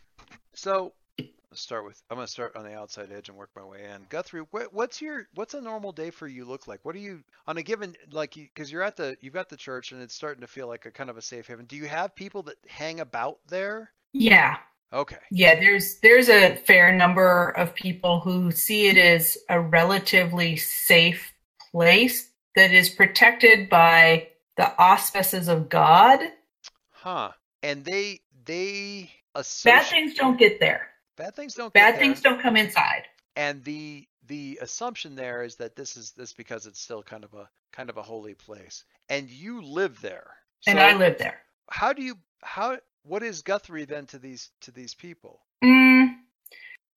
so start with I'm gonna start on the outside edge and work my way in. Guthrie, what, what's your what's a normal day for you look like? What are you on a given like because you're at the you've got the church and it's starting to feel like a kind of a safe haven. Do you have people that hang about there? Yeah. Okay. Yeah, there's there's a fair number of people who see it as a relatively safe place that is protected by the auspices of God. Huh. And they they Bad things don't get there. Bad things don't Bad things there. don't come inside. and the the assumption there is that this is this because it's still kind of a kind of a holy place and you live there And So I live there. how do you how what is guthrie then to these to these people Mm,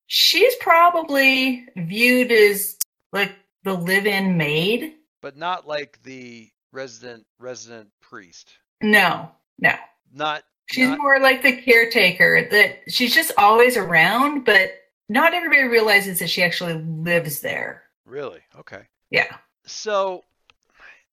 she's probably viewed as like the live-in maid. but not like the resident resident priest No, no. not She's not, more like the caretaker that she's just always around, but not everybody realizes that she actually lives there. really? Okay. Yeah. so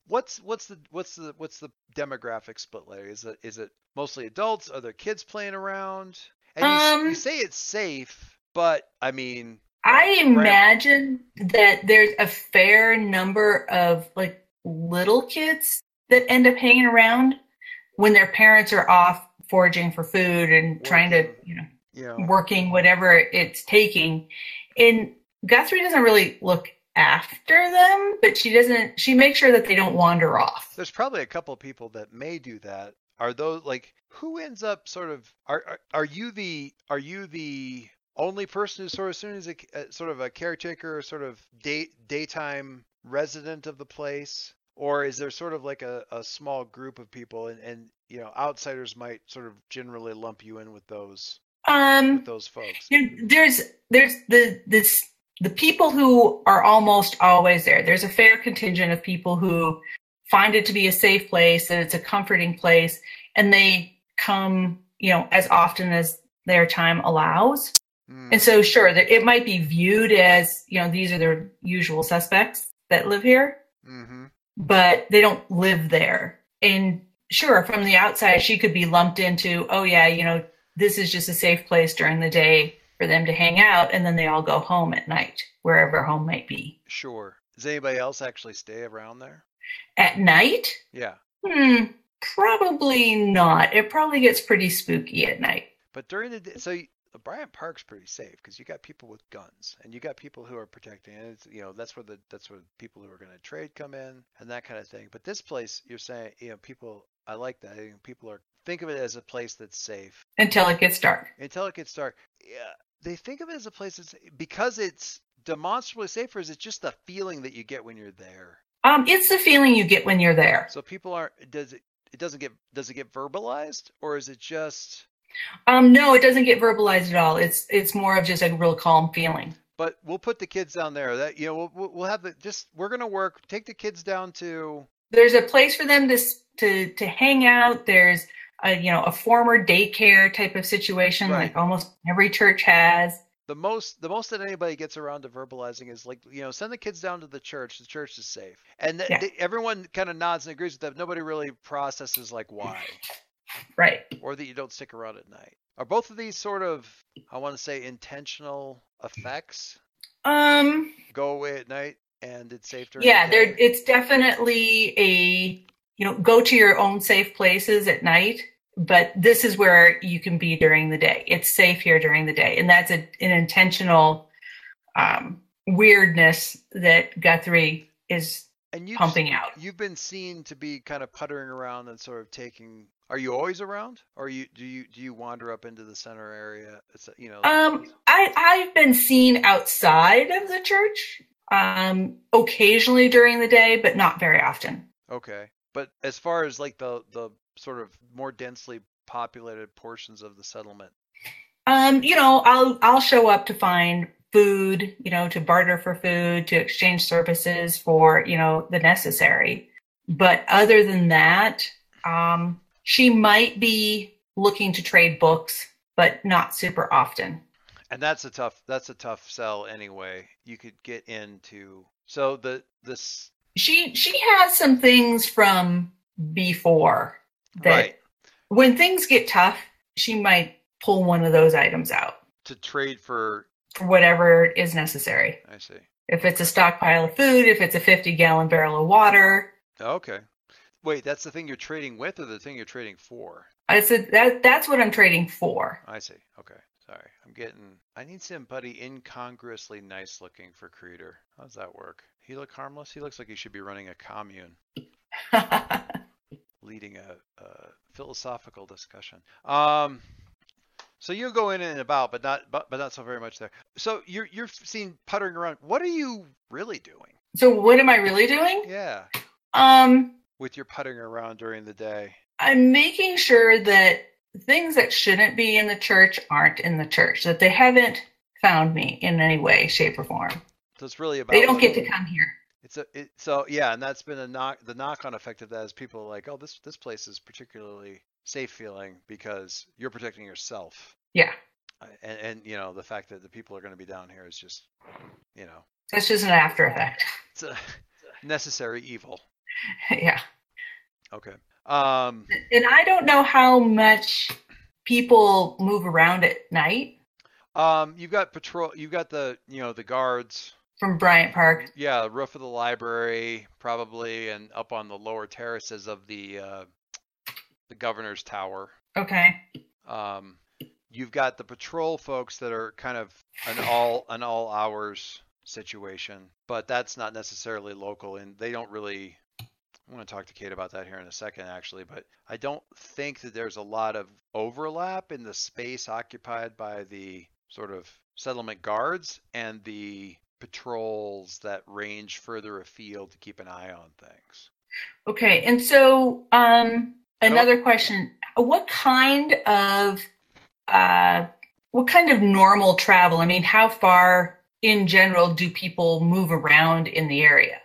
what's what's the what's the what's the demographic split like is it is it mostly adults? Are there kids playing around? And you, s- you Um, say it's safe but i mean I imagine that there's a fair number of like little kids that end up hanging around when their parents are off foraging for food and trying to, you know, know working whatever it's taking. And Guthrie doesn't really look after them, but she doesn't she makes sure that they don't wander off. There's probably a couple of people that may do that. Are those like who ends up sort of are are, are you the are you the only person who sort of as soon as a uh, sort of a caretaker, sort of day daytime resident of the place, or is there sort of like a, a small group of people and and you know outsiders might sort of generally lump you in with those Um with those folks? there's there's the this the people who are almost always there. There's a fair contingent of people who find it to be a safe place, and it's a comforting place, and they come, you know, as often as their time allows. Hmm, And so, sure, it might be viewed as, you know, these are their usual suspects that live here, mm-hmm. But they don't live there. And sure, from the outside, she could be lumped into, oh, yeah, you know, this is just a safe place during the day for them to hang out, and then they all go home at night, wherever home might be. Sure. Does anybody else actually stay around there? At night? Yeah. Hmm, probably not. It probably gets pretty spooky at night. But during the day, so Bryant Park's pretty safe because you got people with guns and you got people who are protecting. And it's, you know, that's where the that's where people who are going to trade come in and that kind of thing. But this place, you're saying, you know, people. I like that. I think people are think of it as a place that's safe Until it gets dark. until it gets dark. Yeah, they think of it as a place that's because it's demonstrably safer. Is it just the feeling that you get when you're there? Um, it's the feeling you get when you're there. So people aren't. Does it? It doesn't get. Does it get verbalized or is it just? Um, no, it doesn't get verbalized at all. It's it's more of just a real calm feeling. But we'll put the kids down there. That you know, we'll- we'll have the just we're gonna work. Take the kids down to There's a place for them to to to hang out. There's a you know a former daycare type of situation, Right. like almost every church has. the most the most that anybody gets around to verbalizing is like you know send the kids down to the church. The church is safe, and th- Yeah. they- everyone kind of nods and agrees with that. Nobody really processes like why Right. or that you don't stick around at night. Are both of these sort of I want to say intentional effects? Um. Go away at night and it's safe during Yeah. the There. It's definitely a you know go to your own safe places at night. But this is where you can be during the day. It's safe here during the day, and that's a, an intentional um, weirdness that Guthrie is And you pumping out. You've been seen to be kind of puttering around and sort of taking. Are you always around, or you do you do you wander up into the center area? It's you know. Um, I I've been seen outside of the church, um, occasionally during the day, but not very often. Okay, but as far as like the the sort of more densely populated portions of the settlement, Um, you know, I'll I'll show up to find food, you know, to barter for food, to exchange services for, you know, the necessary. But other than that, um, she might be looking to trade books, but not super often. and that's a tough that's a tough sell anyway. You could get into so the this She she has some things from before that right when things get tough, she might pull one of those items out to trade for. for whatever is necessary. I see. If it's a stockpile of food, if it's a 50 gallon barrel of water, Okay. Wait, that's the thing you're trading with, or the thing you're trading for? I said that that's what I'm trading for. I see. Okay. Sorry. I'm getting. I need somebody incongruously nice looking for Creator. How does that work? He look harmless? He looks like he should be running a commune, leading a, a philosophical discussion. Um. So you go in and about, but not but, but not so very much there. So you're you're seen puttering around. What are you really doing? so what am I really doing? Yeah, Um, with your puttering around during the day. I'm making sure that things that shouldn't be in the church aren't in the church. That they haven't found me in any way, shape, or form. So it's really about They don't get to come here. It's a it, so yeah, and that's been a knock. The knock-on effect of that is people are like, oh, this this place is particularly safe feeling because you're protecting yourself, Yeah, Uh, and and you know the fact that the people are going to be down here is just, you know, that's just an after effect. it's a necessary evil. yeah, Okay. Um. and I don't know how much people move around at night Um. You've got patrol. You've got the you know the guards. from Bryant Park. Yeah, roof of the library probably, and up on the lower terraces of the uh, the governor's tower. Okay. Um, you've got the patrol folks that are kind of an all an all hours situation, but that's not necessarily local, and they don't really. I want to talk to Kate about that here in a second, actually, but I don't think that there's a lot of overlap in the space occupied by the sort of settlement guards and the patrols that range further afield to keep an eye on things. Okay. And so, um, another question: What kind of, uh, what kind of normal travel? I mean, how far in general do people move around in the area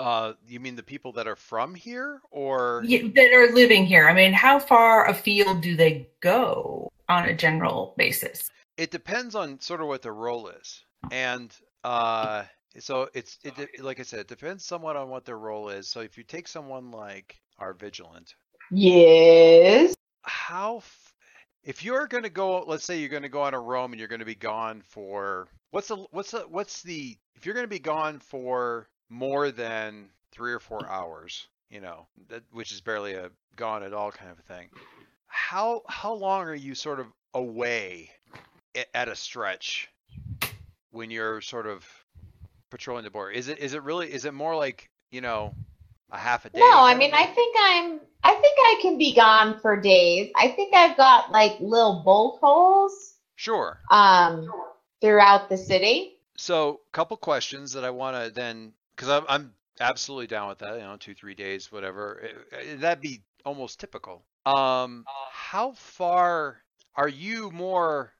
Uh, you mean the people that are from here, or Yeah, that are living here? I mean, how far afield do they go on a general basis? it depends on sort of what the role is and uh so it's it de- like i said it depends somewhat on what their role is so if you take someone like our vigilant Yes. how f- if you're going to go let's say you're going to go on a roam and you're going to be gone for what's the what's the what's the if you're going to be gone for more than three or four hours you know that which is barely a gone at all kind of thing how how long are you sort of away at a stretch when you're sort of patrolling the border is it is it really is it more like you know a half a day No, I mean. I think I'm. I think I can be gone for days. I think I've got like little bolt holes sure um throughout the city. So, couple questions that I want to then, because I'm, I'm absolutely down with that. You know, two, three days, whatever. Eh, eh, That'd be almost typical. Um, how far are you more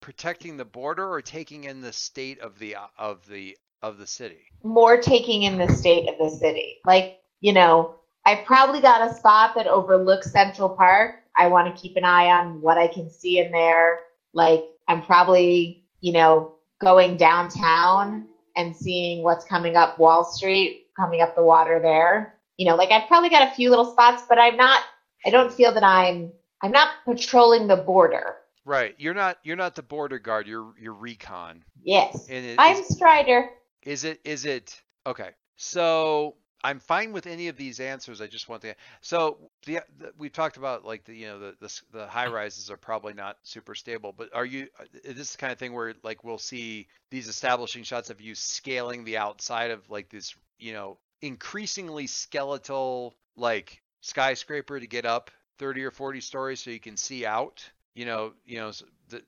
protecting the border or taking in the state of the of the of the city? More taking in the state of the city. Like, you know, I've probably got a spot that overlooks Central Park. I want to keep an eye on what I can see in there. Like, I'm probably, you know, going downtown and seeing what's coming up Wall Street, coming up the water there. You know, like I've probably got a few little spots, but I'm not I don't feel that I'm I'm not patrolling the border. Right. You're not you're not the border guard. You're you're recon. Yes. It, I'm is, Strider. is it is it okay? So I'm fine with any of these answers. I just want the so the, the we talked about like the you know the, the the high rises are probably not super stable, but are you uh, is this the kind of thing where like we'll see these establishing shots of you scaling the outside of like this you know increasingly skeletal like skyscraper to get up 30 or 40 stories so you can see out you know you know the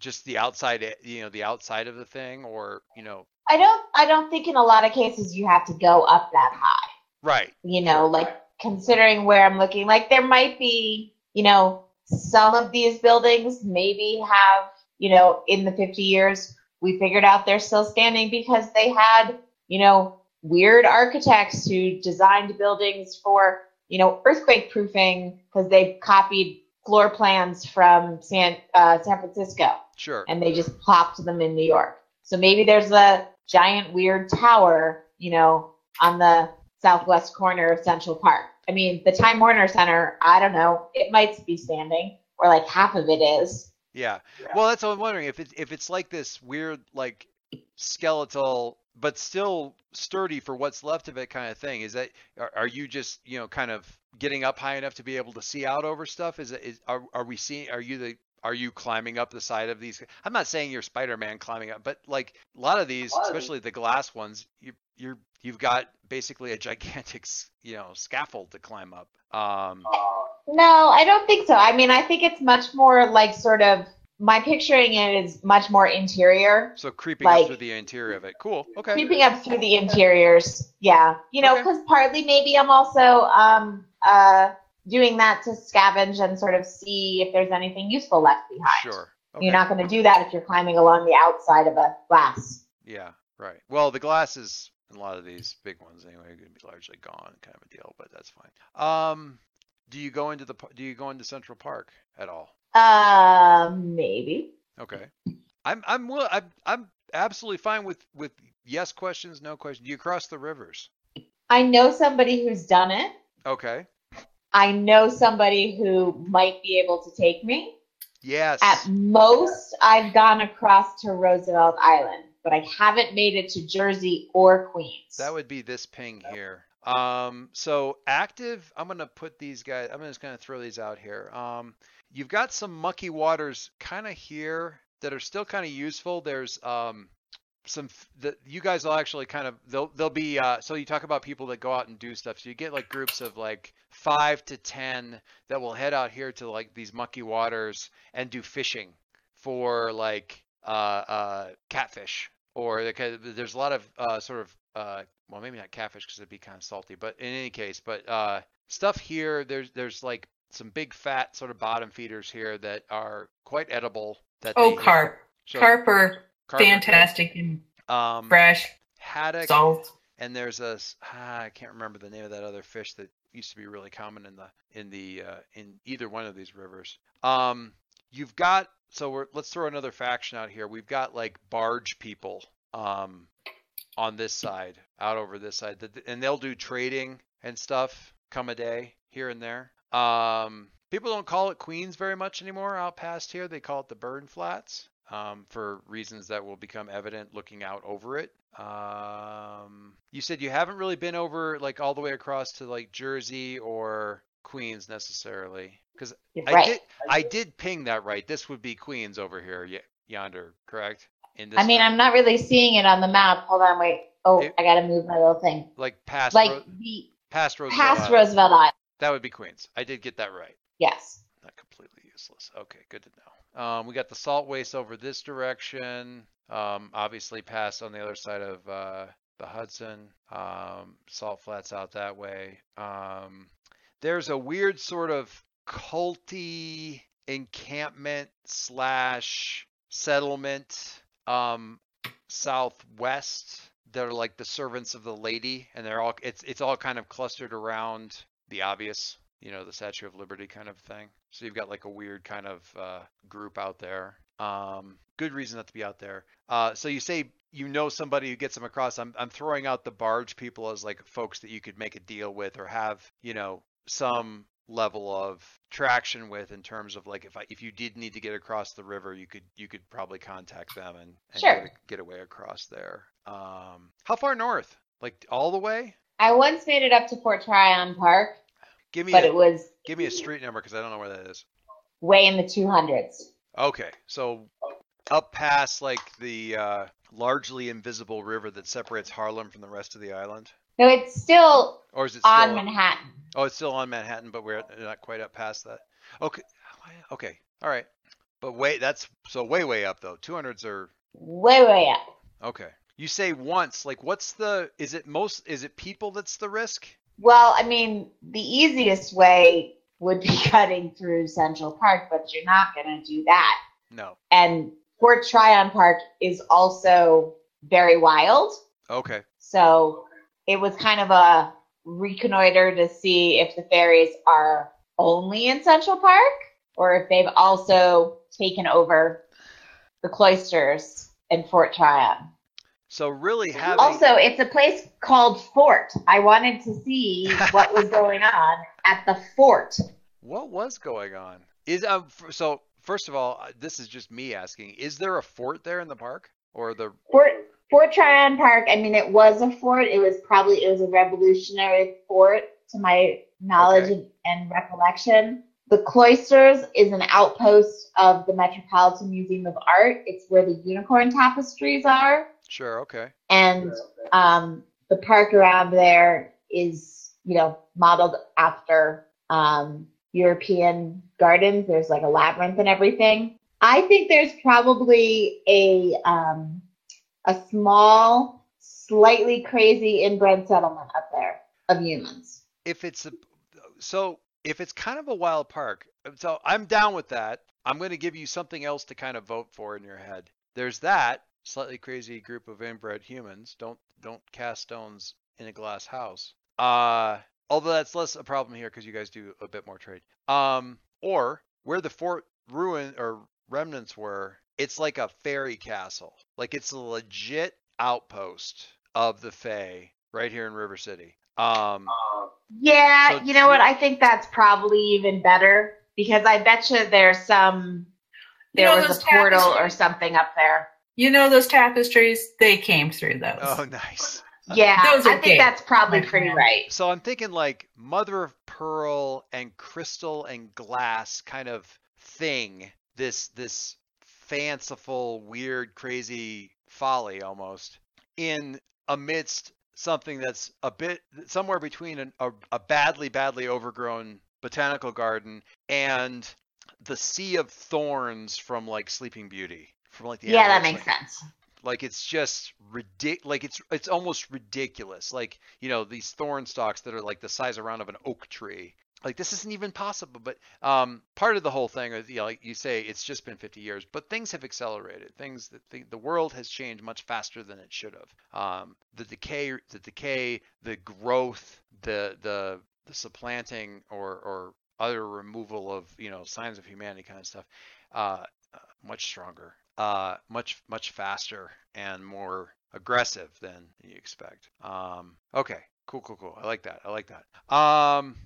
just the outside you know the outside of the thing or you know I don't I don't think in a lot of cases you have to go up that high. right You know, like considering where I'm looking, like there might be, you know, some of these buildings maybe have, you know, in the 50 years we figured out they're still standing because they had, you know, weird architects who designed buildings for, you know, earthquake proofing because they copied floor plans from San uh, San Francisco sure and they just plopped them in New York. So maybe there's a giant weird tower, you know, on the southwest corner of Central Park. I mean, the Time Warner Center, I don't know, it might be standing, or like half of it is. Yeah. Well, that's what I'm wondering if it's if it's like this weird like skeletal but still sturdy for what's left of it kind of thing. Is that are, are you just you know kind of getting up high enough to be able to see out over stuff? Is it is are are we seeing? Are you the are you climbing up the side of these? I'm not saying you're Spider-Man climbing up, but like a lot of these, especially the glass ones, you you're you've got basically a gigantic you know scaffold to climb up. Um, No, I don't think so. I mean, I think it's much more like sort of my picturing it is much more interior, so creeping up through the interior of it. Cool. Okay. creeping up through the interiors. Yeah, you know, Okay. because partly maybe I'm also um uh doing that to scavenge and sort of see if there's anything useful left behind. Sure. Okay. You're not going to do that if you're climbing along the outside of a glass. Yeah, right. Well, the glasses in a lot of these big ones anyway are going to be largely gone, kind of a deal, but that's fine. Um, do you go into the do you go into Central Park at all? Uh, maybe. Okay. I'm I'm will I'm I'm absolutely fine with with yes questions, no questions. Do you cross the rivers? I know somebody who's done it. Okay. I know somebody who might be able to take me. Yes. At most, I've gone across to Roosevelt Island, but I haven't made it to Jersey or Queens. That would be this ping here. Um, so active, I'm gonna put these guys, I'm just gonna throw these out here. Um, you've got some mucky waters kind of here that are still kind of useful. There's um, some that you guys will actually kind of they'll they'll be uh, so you talk about people that go out and do stuff. So you get like groups of like five to ten that will head out here to like these mucky waters and do fishing for like uh, uh, catfish or because there's a lot of uh, sort of uh, well maybe not catfish because it'd be kind of salty, but in any case, but uh, stuff here there's there's like some big fat sort of bottom feeders here that are quite edible. That Oh, carp. so- Carp are carp are- fantastic and Um, fresh, haddock salt. and there's a ah, I can't remember the name of that other fish that used to be really common in the in the uh, in either one of these rivers. Um, you've got so we're let's throw another faction out here. We've got like barge people um on this side, out over this side, and they'll do trading and stuff come a day here and there. Um, people don't call it Queens very much anymore out past here. They call it the Burn Flats um, for reasons that will become evident looking out over it. Um, you said you haven't really been over like all the way across to like Jersey or Queens necessarily, because I did I did ping that right. This would be Queens over here y- yonder, correct? I mean? I'm not really seeing it on the map. Hold on, wait. Oh, It- I gotta move my little thing. like past Like Ro- the past Roosevelt. past Roosevelt Island. That would be Queens. I did get that right. Yes. Not completely useless. Okay, good to know. Um, we got the salt waste over this direction. Um, obviously past on the other side of uh, the Hudson. Um, salt flats out that way. Um, there's a weird sort of culty encampment slash settlement um, southwest. They're like the servants of the lady, and they're all it's it's all kind of clustered around the obvious, you know, the Statue of Liberty kind of thing. So you've got like a weird kind of uh, group out there. Um, good reason not to be out there. Uh, so you say you know somebody who gets them across. I'm I'm throwing out the barge people as like folks that you could make a deal with or have, you know, some level of traction with in terms of like if I if you did need to get across the river, you could you could probably contact them and, and Sure. get, get away across there. Um, how far north? Like all the way? I once made it up to Fort Tryon Park, Give me but a, it was give me a street number because I don't know where that is. way in the 200s. Okay, so up past like the uh, largely invisible river that separates Harlem from the rest of the island, No, it's still or is it still on Manhattan. Oh, it's still on Manhattan, but we're not quite up past that. Okay, okay, all right. But wait, that's so way way up though. 200s are Way, way up. okay. You say once, like what's the? Is it most? Is it people that's the risk? Well, I mean, the easiest way would be cutting through Central Park, but you're not going to do that. No. And Fort Tryon Park is also very wild. Okay. So it was kind of a reconnoiter to see if the fairies are only in Central Park or if they've also taken over the cloisters in Fort Tryon. So really having Also, it's a place called Fort. I wanted to see what was going on at the fort. what was going on? Is um so first of all, uh, this is just me asking. Is there a fort there in the park or the? Fort Fort Tryon Park. I mean, it was a fort. It was probably it was a revolutionary fort, to my knowledge Okay. and, and recollection. The cloisters is an outpost of the Metropolitan Museum of Art. It's where the unicorn tapestries are, Sure. Okay. and um, the park around there is, you know, modeled after um, European gardens. There's like a labyrinth and everything. I think there's probably a um, a small, slightly crazy inbred settlement up there of humans. if it's a so if it's kind of a wild park so i'm down with that i'm going to give you something else to kind of vote for in your head there's that slightly crazy group of inbred humans. Don't don't cast stones in a glass house. Uh although that's less a problem here because you guys do a bit more trade. Um or where the fort ruin or remnants were it's like a fairy castle. Like it's a legit outpost of the fae right here in river city. Um Yeah, So you know what? I think that's probably even better because I bet you there's some You there know was a portal or something up there. You know those tapestries? They came through those. Oh, nice. Yeah, Those are I think gay, that's probably my pretty right. So I'm thinking like mother of pearl and crystal and glass kind of thing. This this fanciful, weird, crazy folly almost in amidst something that's a bit somewhere between an, a, a badly, badly overgrown botanical garden and the sea of thorns from like Sleeping Beauty. From like the Yeah, that makes like, sense. like it's just ridic like it's it's almost ridiculous. Like you know these thorn stalks that are like the size around of an oak tree. Like this isn't even possible but um part of the whole thing is you know like you say it's just been 50 years but things have accelerated. Things that the, the world has changed much faster than it should have. Um the decay the decay the growth the the the supplanting or or other removal of you know signs of humanity kind of stuff uh uh, much stronger, uh, much much faster and more aggressive than you expect. Um, okay, cool, cool, cool. I like that. I like that. Um,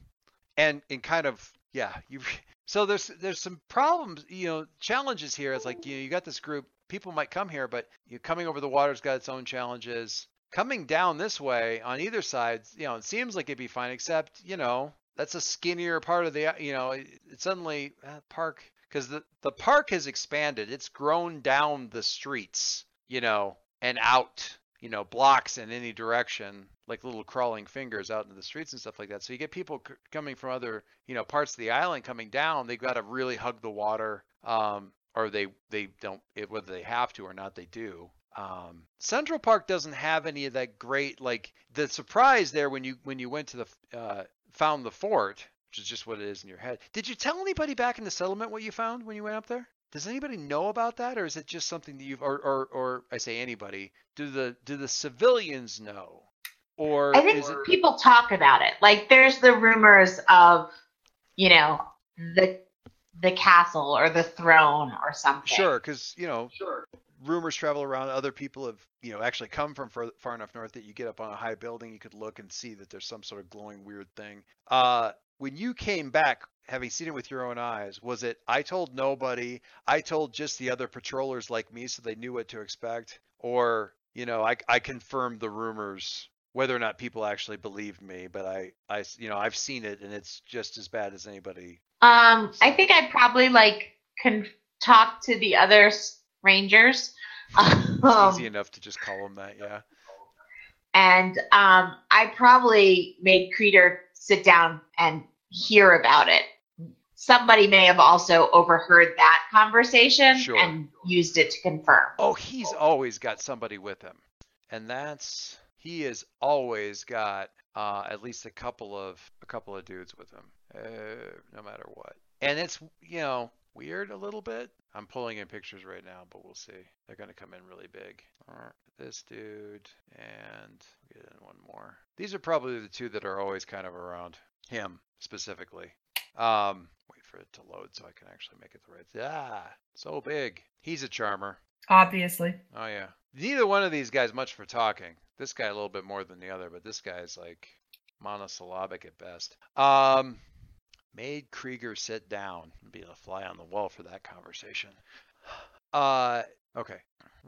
and and kind of yeah, you. So there's there's some problems, you know, challenges here. It's like you know, you got this group. People might come here, but you coming over the water's got its own challenges. Coming down this way on either side, you know, it seems like it'd be fine, except you know that's a skinnier part of the you know it, it suddenly uh, park because the the park has expanded. It's grown down the streets you know and out you know blocks in any direction like little crawling fingers out into the streets and stuff like that. So you get people c- coming from other you know parts of the island coming down they've got to really hug the water um or they they don't whether they have to or not they do. Um, Central Park doesn't have any of that great like the surprise there when you when you went to the uh, found the fort, which is just what it is in your head. Did you tell anybody back in the settlement what you found when you went up there? Does anybody know about that, or is it just something that you've or or, or I say anybody? Do the do the civilians know, or I think is it people talk about it. Like there's the rumors of, you know, the the castle or the throne or something. sure? Because you know rumors travel around. Other people have, you know, actually come from far, far enough north that you get up on a high building, you could look and see that there's some sort of glowing weird thing. Uh, when you came back, having seen it with your own eyes, was it I told nobody, I told just the other patrollers like me so they knew what to expect, or you know, I I confirmed the rumors whether or not people actually believed me, but i i you know, I've seen it and it's just as bad as anybody. Um, I think I'd probably like can talk to the other rangers. It's Um, easy enough to just call them that, yeah. and um, I probably made Creeder sit down and hear about it. Somebody may have also overheard that conversation Sure. and used it to confirm. Oh, he's always got somebody with him, and that's he has always got uh, at least a couple of a couple of dudes with him, uh, no matter what. And it's you know weird a little bit. I'm pulling in pictures right now, but we'll see. They're gonna come in really big. Alright, This dude and get in one more. These are probably the two that are always kind of around him specifically. Um, wait for it to load so I can actually make it the right. Ah, so big. He's a charmer. Obviously. Oh yeah. Neither one of these guys much for talking. This guy a little bit more than the other, but this guy's like monosyllabic at best. Um made Krieger sit down. And be a fly on the wall for that conversation. Uh okay.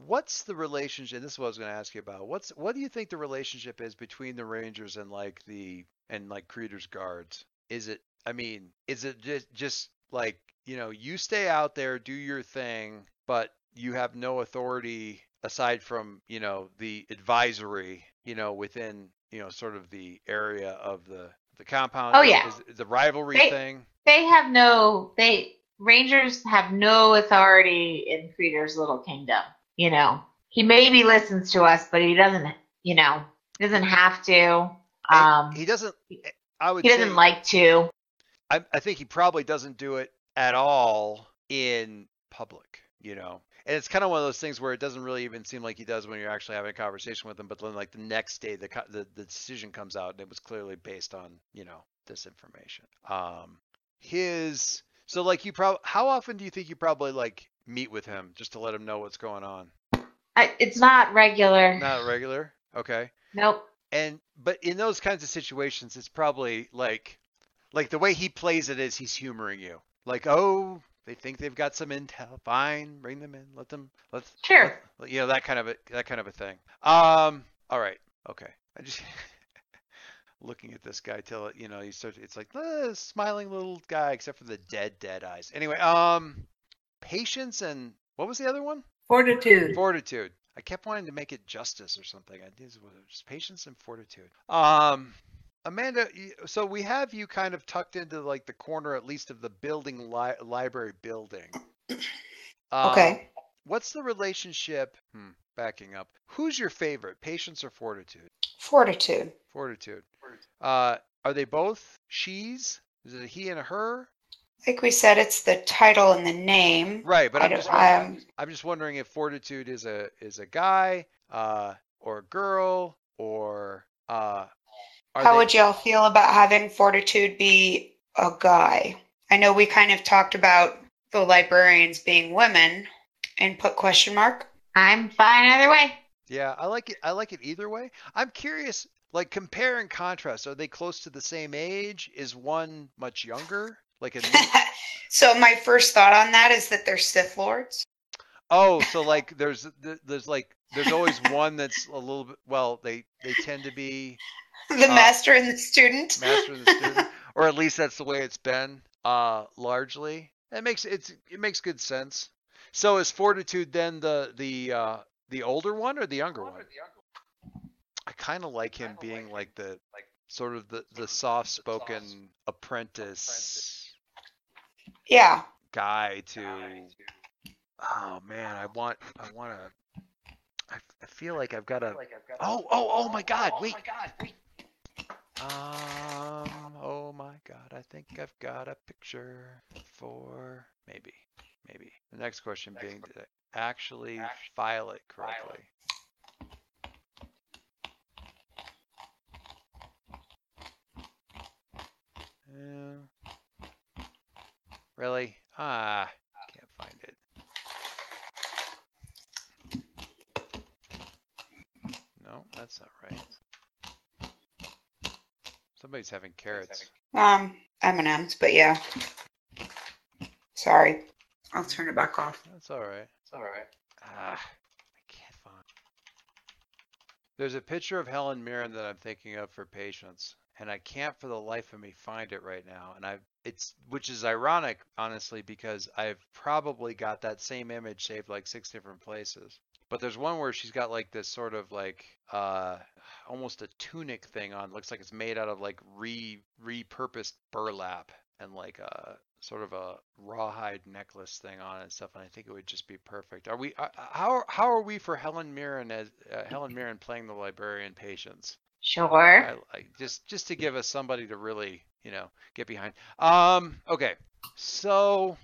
What's the relationship this is what I was gonna ask you about. What's what do you think the relationship is between the Rangers and like the and like Krieger's guards? Is it I mean, is it just just like, you know, you stay out there, do your thing, but you have no authority aside from, you know, the advisory, you know, within, you know, sort of the area of the the compound. Oh, Is- yeah. Is, the rivalry They- thing. They have no they Rangers have no authority in Creeder's little kingdom. You know, he maybe listens to us, but he doesn't. You know, he doesn't have to. Um, he doesn't I would he doesn't like to. I, I think he probably doesn't do it at all in public, you know. And it's kind of one of those things where it doesn't really even seem like he does when you're actually having a conversation with him. But then, like the next day, the the, the decision comes out, and it was clearly based on you know this information. Um, his so like you probably how often do you think you probably like meet with him just to let him know what's going on? I, it's not regular. Not regular, okay. Nope. And but in those kinds of situations, it's probably like like the way he plays it is he's humoring you. Like, oh, they think they've got some intel. Fine, bring them in. Let them. Let's. Sure. let- you know that kind of a that kind of a thing. Um. All right. Okay. I just looking at this guy till you know you start. It's like the smiling little guy, except for the dead dead eyes. Anyway. Um. Patience and what was the other one? Fortitude. Fortitude. I kept wanting to make it justice or something. I did was just patience and fortitude. Um, Amanda, so we have you kind of tucked into like the corner, at least of the building li- library building. Um, Okay. What's the relationship? Hmm, backing up. Who's your favorite, patience or fortitude? Fortitude. Fortitude. Uh, are they both she's? Is it a he and a her? Like we said, it's the title and the name. Right, but I I'm don't- just wondering, um, I'm just wondering if fortitude is a is a guy, uh, or a girl, or uh, How they, would y'all feel about having Fortitude be a guy? I know we kind of talked about the librarians being women and put question mark. I'm fine either way. Yeah, I like it. I like it either way. I'm curious, like compare and contrast. Are they close to the same age? Is one much younger? Like a so my first thought on that is that they're Sith Lords. oh, so like there's there's like there's always one that's a little bit. Well, they they tend to be The Uh, master and the student. master and the student, or at least that's the way it's been, uh, largely. It makes it's it makes good sense. So is Fortitude then the the uh, the older one or the younger one? I kind of like him being like the like sort of the the soft spoken apprentice yeah. guy to. Oh man, I want I want to. I, I feel like I've got to. Oh oh oh my God! Wait. Um. Oh my God! I think I've got a picture for maybe, maybe. The next question being, did I actually file it correctly? Yeah. Really? Ah, can't find it. No, that's not right. Somebody's having carrots. Um, M&M's, but yeah. Sorry. I'll turn it back off. That's all right. It's all right. Ah, I can't find. There's a picture of Helen Mirren that I'm thinking of for Patience, and I can't for the life of me find it right now. And I, it's which is ironic, honestly, because I've probably got that same image saved like six different places. But there's one where she's got like this sort of like uh almost a tunic thing on. Looks like it's made out of like re repurposed burlap and like a sort of a rawhide necklace thing on and stuff. And I think it would just be perfect. Are we? Uh, how how are we for Helen Mirren as uh, Helen Mirren playing the librarian Patience? Sure. I, I, just just to give us somebody to really you know get behind. Um. Okay. So,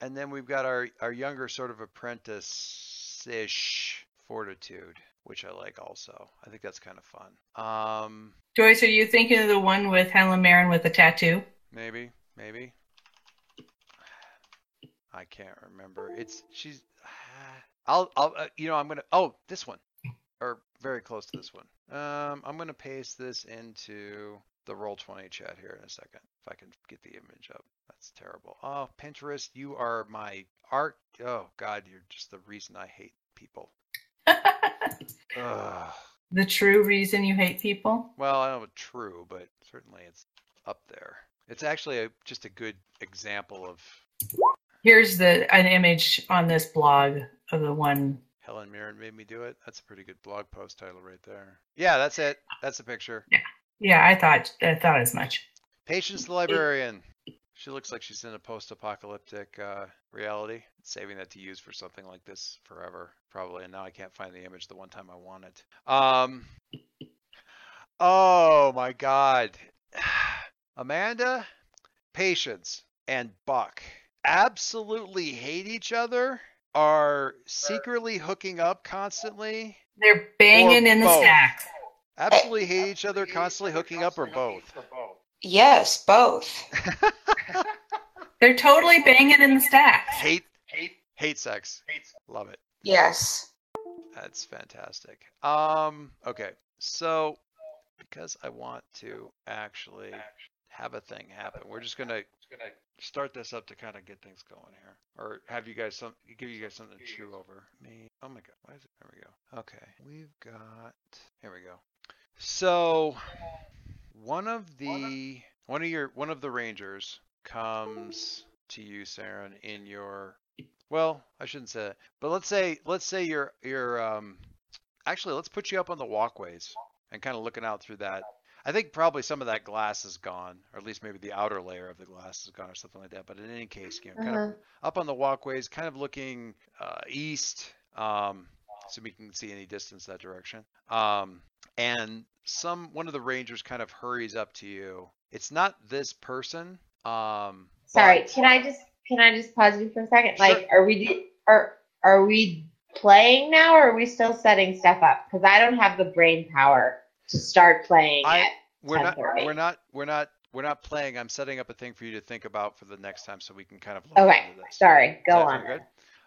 and then we've got our our younger sort of apprentice-ish fortitude, which I like also. I think that's kind of fun. Um. Joyce, are you thinking of the one with Helen Mirren with the tattoo? Maybe, maybe. I can't remember. It's she's. I'll I'll uh, you know I'm gonna oh this one or very close to this one. Um, I'm gonna paste this into the roll 20 chat here in a second if I can get the image up. That's terrible. Oh Pinterest, you are my art. Oh God, you're just the reason I hate people. The true reason you hate people? Well, I don't know true, but certainly it's up there. It's actually a, just a good example of Here's the an image on this blog of the one. Helen Mirren made me do it. That's a pretty good blog post title right there. Yeah, that's it. That's the picture. Yeah, I thought I thought as much. Patience the librarian. She looks like she's in a post-apocalyptic uh, reality. Saving that to use for something like this forever, probably. And now I can't find the image the one time I want it. Um. Oh my God, Amanda, Patience, and Buck absolutely hate each other. Are secretly hooking up constantly. They're banging in the both. stacks. Absolutely hate each other, constantly hooking up, or both. Yes, both. They're totally banging in the stacks. hate, hate, hate sex. Love it. Yes. That's fantastic. Um, okay, so because I want to actually have a thing happen, we're just gonna start this up to kind of get things going here, or have you guys some give you guys something to chew over. Me, oh my god, why is it? There we go. Okay, we've got. Here we go. So one of the one of your one of the rangers comes to you, Saren, in your well, I shouldn't say that, but let's say let's say you're you're um actually let's put you up on the walkways and kind of looking out through that. I think probably some of that glass is gone, or at least maybe the outer layer of the glass is gone, or something like that. But in any case, you know, kind of Uh-huh. up on the walkways, kind of looking uh, east, um, so we can see any distance that direction. Um, and some one of the rangers kind of hurries up to you. It's not this person. Um, Sorry, but- can I just can I just pause you for a second? Sure. Like, are we are are we playing now, or are we still setting stuff up? Because I don't have the brain power to start playing I- we're not we're not we're not we're not playing. I'm setting up a thing for you to think about for the next time, so we can kind of Okay, sorry. Go on. good?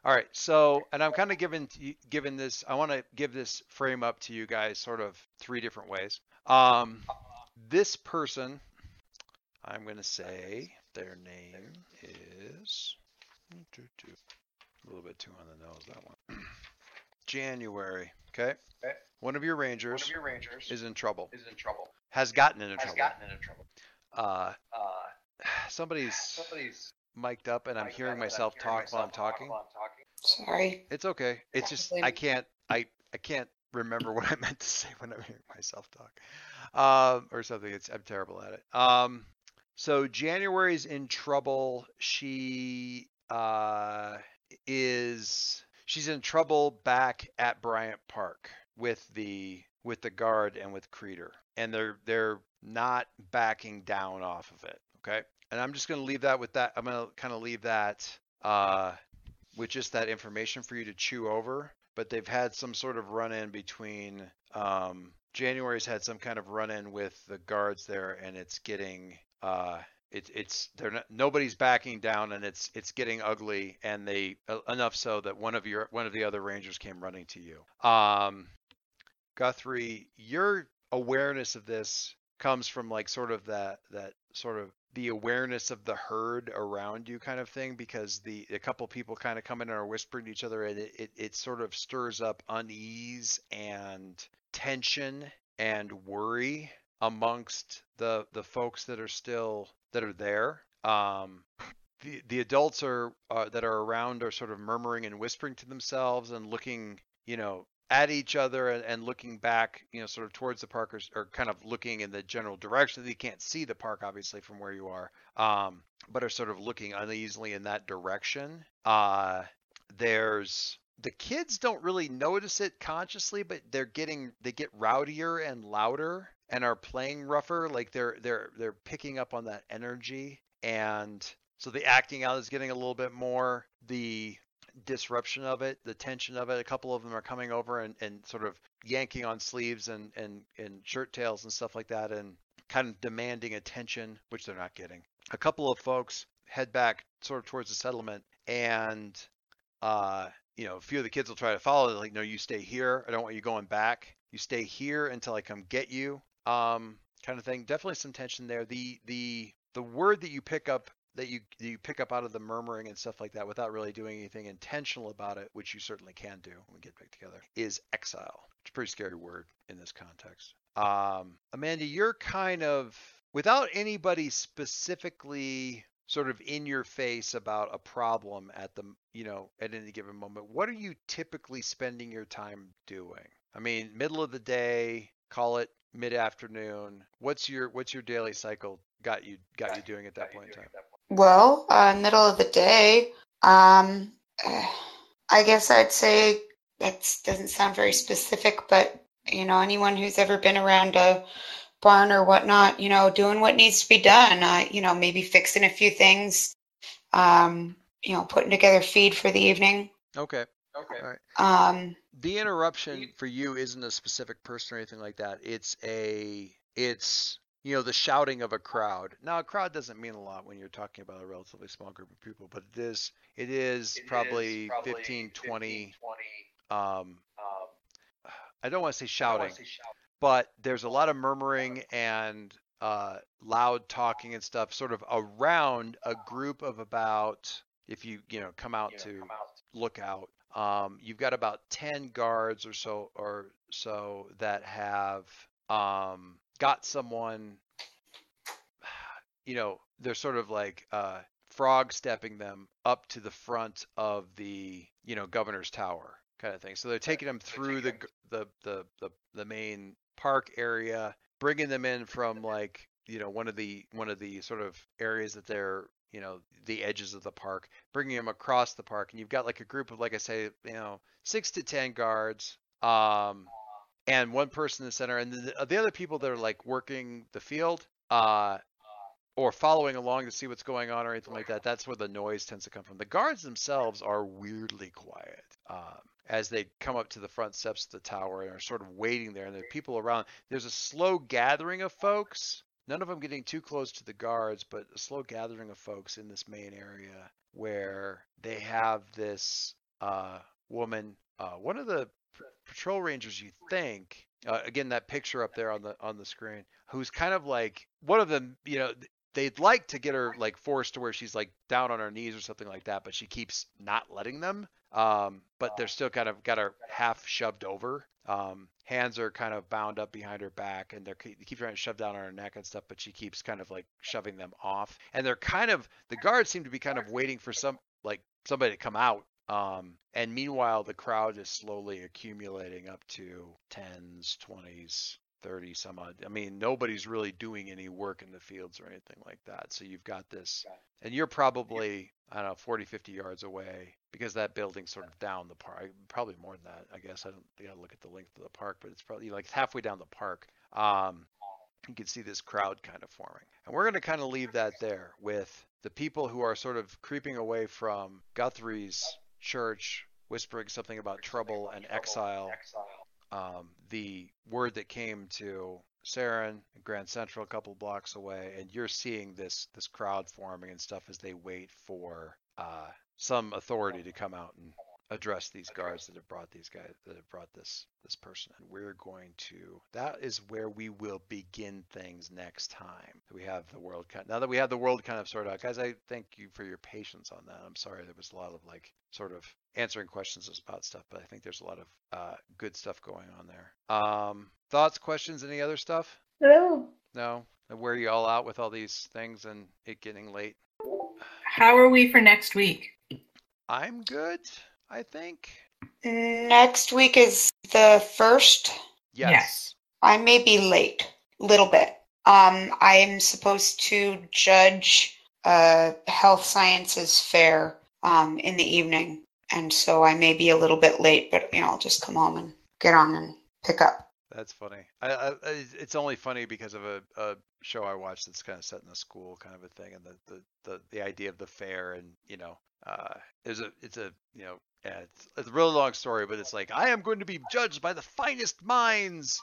All right. So, and I'm kind of giving to you- giving this. I want to give this frame up to you guys, sort of three different ways. Um, this person, I'm going to say their name is a little bit too on the nose. That one. January. Okay. Okay. One of your rangers, One of your rangers is in trouble. is in trouble. Has gotten into Has trouble. Has gotten into trouble. Uh, Uh, somebody's somebody's mic'd up, and I'm mic'd hearing up I'm myself hearing talk while I'm talk talking. while I'm talking. Sorry. It's okay. It's just I can't I I can't remember what I meant to say when I'm hearing myself talk. Um or something. It's I'm terrible at it. Um so January's in trouble. She uh is she's in trouble back at Bryant Park with the with the guard and with Creeder. And they're they're not backing down off of it. Okay. And I'm just gonna leave that with that. I'm gonna kind of leave that uh with just that information for you to chew over. But they've had some sort of run in between. Um, January's had some kind of run in with the guards there, and it's getting. Uh, it's it's they're not nobody's backing down, and it's it's getting ugly, and they uh, enough so that one of your one of the other rangers came running to you. Um, Guthrie, your awareness of this comes from like sort of that that sort of the awareness of the herd around you kind of thing because the a couple people kind of come in and are whispering to each other and it, it, it sort of stirs up unease and tension and worry amongst the the folks that are still that are there. Um, the the adults are uh, that are around are sort of murmuring and whispering to themselves and looking, you know, at each other and, and looking back, you know, sort of towards the park or, or kind of looking in the general direction. You can't see the park obviously from where you are, um, but are sort of looking uneasily in that direction. Uh, there's the kids don't really notice it consciously, but they're getting they get rowdier and louder and are playing rougher. Like they're they're they're picking up on that energy, and so the acting out is getting a little bit more. The disruption of it, the tension of it. A couple of them are coming over and, and sort of yanking on sleeves and, and, and shirt tails and stuff like that and kind of demanding attention, which they're not getting. A couple of folks head back sort of towards the settlement and uh, you know, a few of the kids will try to follow. They're Like, no, you stay here. I don't want you going back. You stay here until I come get you. Um, kind of thing. Definitely some tension there. The the the word that you pick up that you that you pick up out of the murmuring and stuff like that without really doing anything intentional about it, which you certainly can do when we get back together, is exile. It's a pretty scary word in this context. Um, Amanda, you're kind of without anybody specifically sort of in your face about a problem at the you know at any given moment what are you typically spending your time doing i mean middle of the day call it mid afternoon what's your what's your daily cycle got you got you doing at that point in time Well, uh, middle of the day. Um, I guess I'd say that doesn't sound very specific, but you know, anyone who's ever been around a barn or whatnot, you know, doing what needs to be done. Uh, you know, maybe fixing a few things. Um, you know, putting together feed for the evening. okay okay all right Um, the interruption for you isn't a specific person or anything like that it's a it's you know the shouting of a crowd. Now a crowd doesn't mean a lot when you're talking about a relatively small group of people but it is it is probably, 15 20 20 um i don't want to say shouting but there's a lot of murmuring and uh, loud talking and stuff sort of around a group of about if you you know come out to look out. Um, you've got about 10 guards or so or so that have um, got someone you know they're sort of like uh, frog stepping them up to the front of the you know governor's tower kind of thing. So they're taking them through the, the the the the main park area bringing them in from like you know one of the one of the sort of areas that they're you know the edges of the park bringing them across the park. And you've got like a group of like i say you know six to ten guards. Um and one person in the center and the, the other people that are like working the field uh or following along to see what's going on or anything like that that's where the noise tends to come from. The guards themselves are weirdly quiet um, as they come up to the front steps of the tower and are sort of waiting there and the people around. There's a slow gathering of folks none of them getting too close to the guards but a slow gathering of folks in this main area where they have this uh, woman uh, one of the patrol rangers you think uh, again that picture up there on the on the screen who's kind of like one of them you know they'd like to get her like forced to where she's like down on her knees or something like that but she keeps not letting them um, but they're still kind of got her half shoved over um, hands are kind of bound up behind her back and they're they keep trying to shove down on her neck and stuff but she keeps kind of like shoving them off and they're kind of the guards seem to be kind of waiting for some like somebody to come out um, and meanwhile, the crowd is slowly accumulating up to tens, twenties, thirty some odd. I mean, nobody's really doing any work in the fields or anything like that. So you've got this, and you're probably, I don't know, 40, 50 yards away because that building's sort of down the park. Probably more than that, I guess. I don't, gotta look at the length of the park, but it's probably like halfway down the park. Um, you can see this crowd kind of forming. And we're going to kind of leave that there with the people who are sort of creeping away from Guthrie's church, whispering something about trouble and exile. Um, the word that came to Saren, Grand Central, a couple blocks away, and you're seeing this this crowd forming and stuff as they wait for uh, some authority to come out and address these guards that have brought these guys that have brought this this person and we're going to that is where we will begin things next time. We have the world kind now that we have the world kind of sorted out guys i thank you for your patience on that. I'm sorry there was a lot of like sort of answering questions about stuff but i think there's a lot of uh, good stuff going on there. Um thoughts questions any other stuff? Hello. no? And where are you all out with all these things and it getting late? How are we for next week? i'm good i think Next week is the first. yes. I may be late, a little bit. Um, I am supposed to judge a health sciences fair um, in the evening, and so I may be a little bit late. But you know, I'll just come home and get on and pick up. That's funny. I, I, I- it's only funny because of a, a show I watched that's kind of set in a school kind of a thing, and the, the, the, the idea of the fair, and you know, uh, there's a it's a you know, yeah, it's, it's a really long story, but it's like I am going to be judged by the finest minds,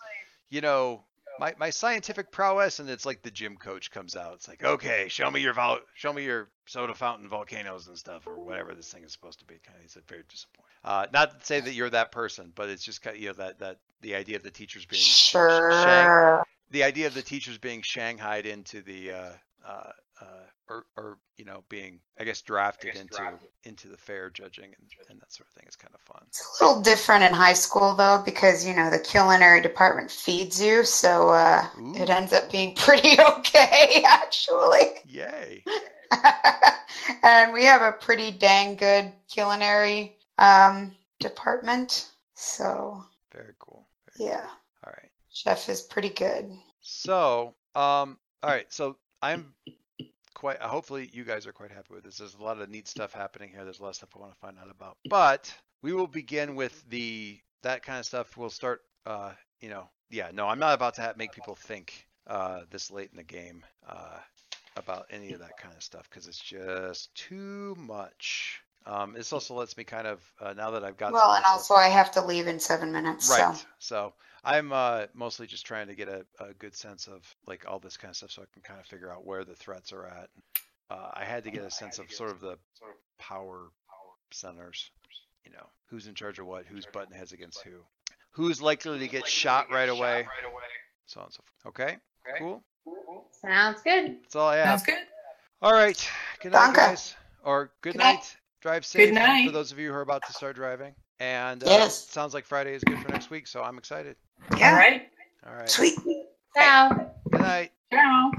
you know, my my scientific prowess, and it's like the gym coach comes out. It's like, okay, show me your vol- show me your soda fountain volcanoes and stuff, or whatever this thing is supposed to be. Kind of, he's very disappointed. Uh, not to say that you're that person, but it's just kind of, you know that that the idea of the teachers being Sure. the idea of the teachers being shanghaied into the uh, uh, uh, or, or you know being I guess drafted into into the fair judging and, and that sort of thing is kind of fun. It's a little different in high school though, because you know the culinary department feeds you, so uh, it ends up being pretty okay actually. Yay! and we have a pretty dang good culinary um, department. So Very cool. Very yeah, cool. All right. chef is pretty good. So um all right. So I'm quite hopefully you guys are quite happy with this. There's a lot of neat stuff happening here. There's a lot of stuff I want to find out about. But we will begin with the that kind of stuff. We'll start uh you know yeah no I'm not about to have, make people think uh this late in the game uh about any of that kind of stuff because it's just too much. Um, this also lets me kind of uh, now that I've got Well, and this also I have to leave in seven minutes. Right. So So I'm uh, mostly just trying to get a, a good sense of like all this kind of stuff so I can kind of figure out where the threats are at. Uh, I had to get a sense of sort of the power centers, you know, who's in charge of what, who's button heads against who, who's likely to get shot right away, so on and so forth. Okay, cool. Sounds good. That's all I have. Sounds good. All right. Good night, Danke. guys. Or good, Good night. night. Drive safe night. for those of you who are about to start driving. And uh, yes. sounds like Friday is good for next week, so I'm excited. Yeah. All right. All right. Sweet. Ciao. Good night. Ciao.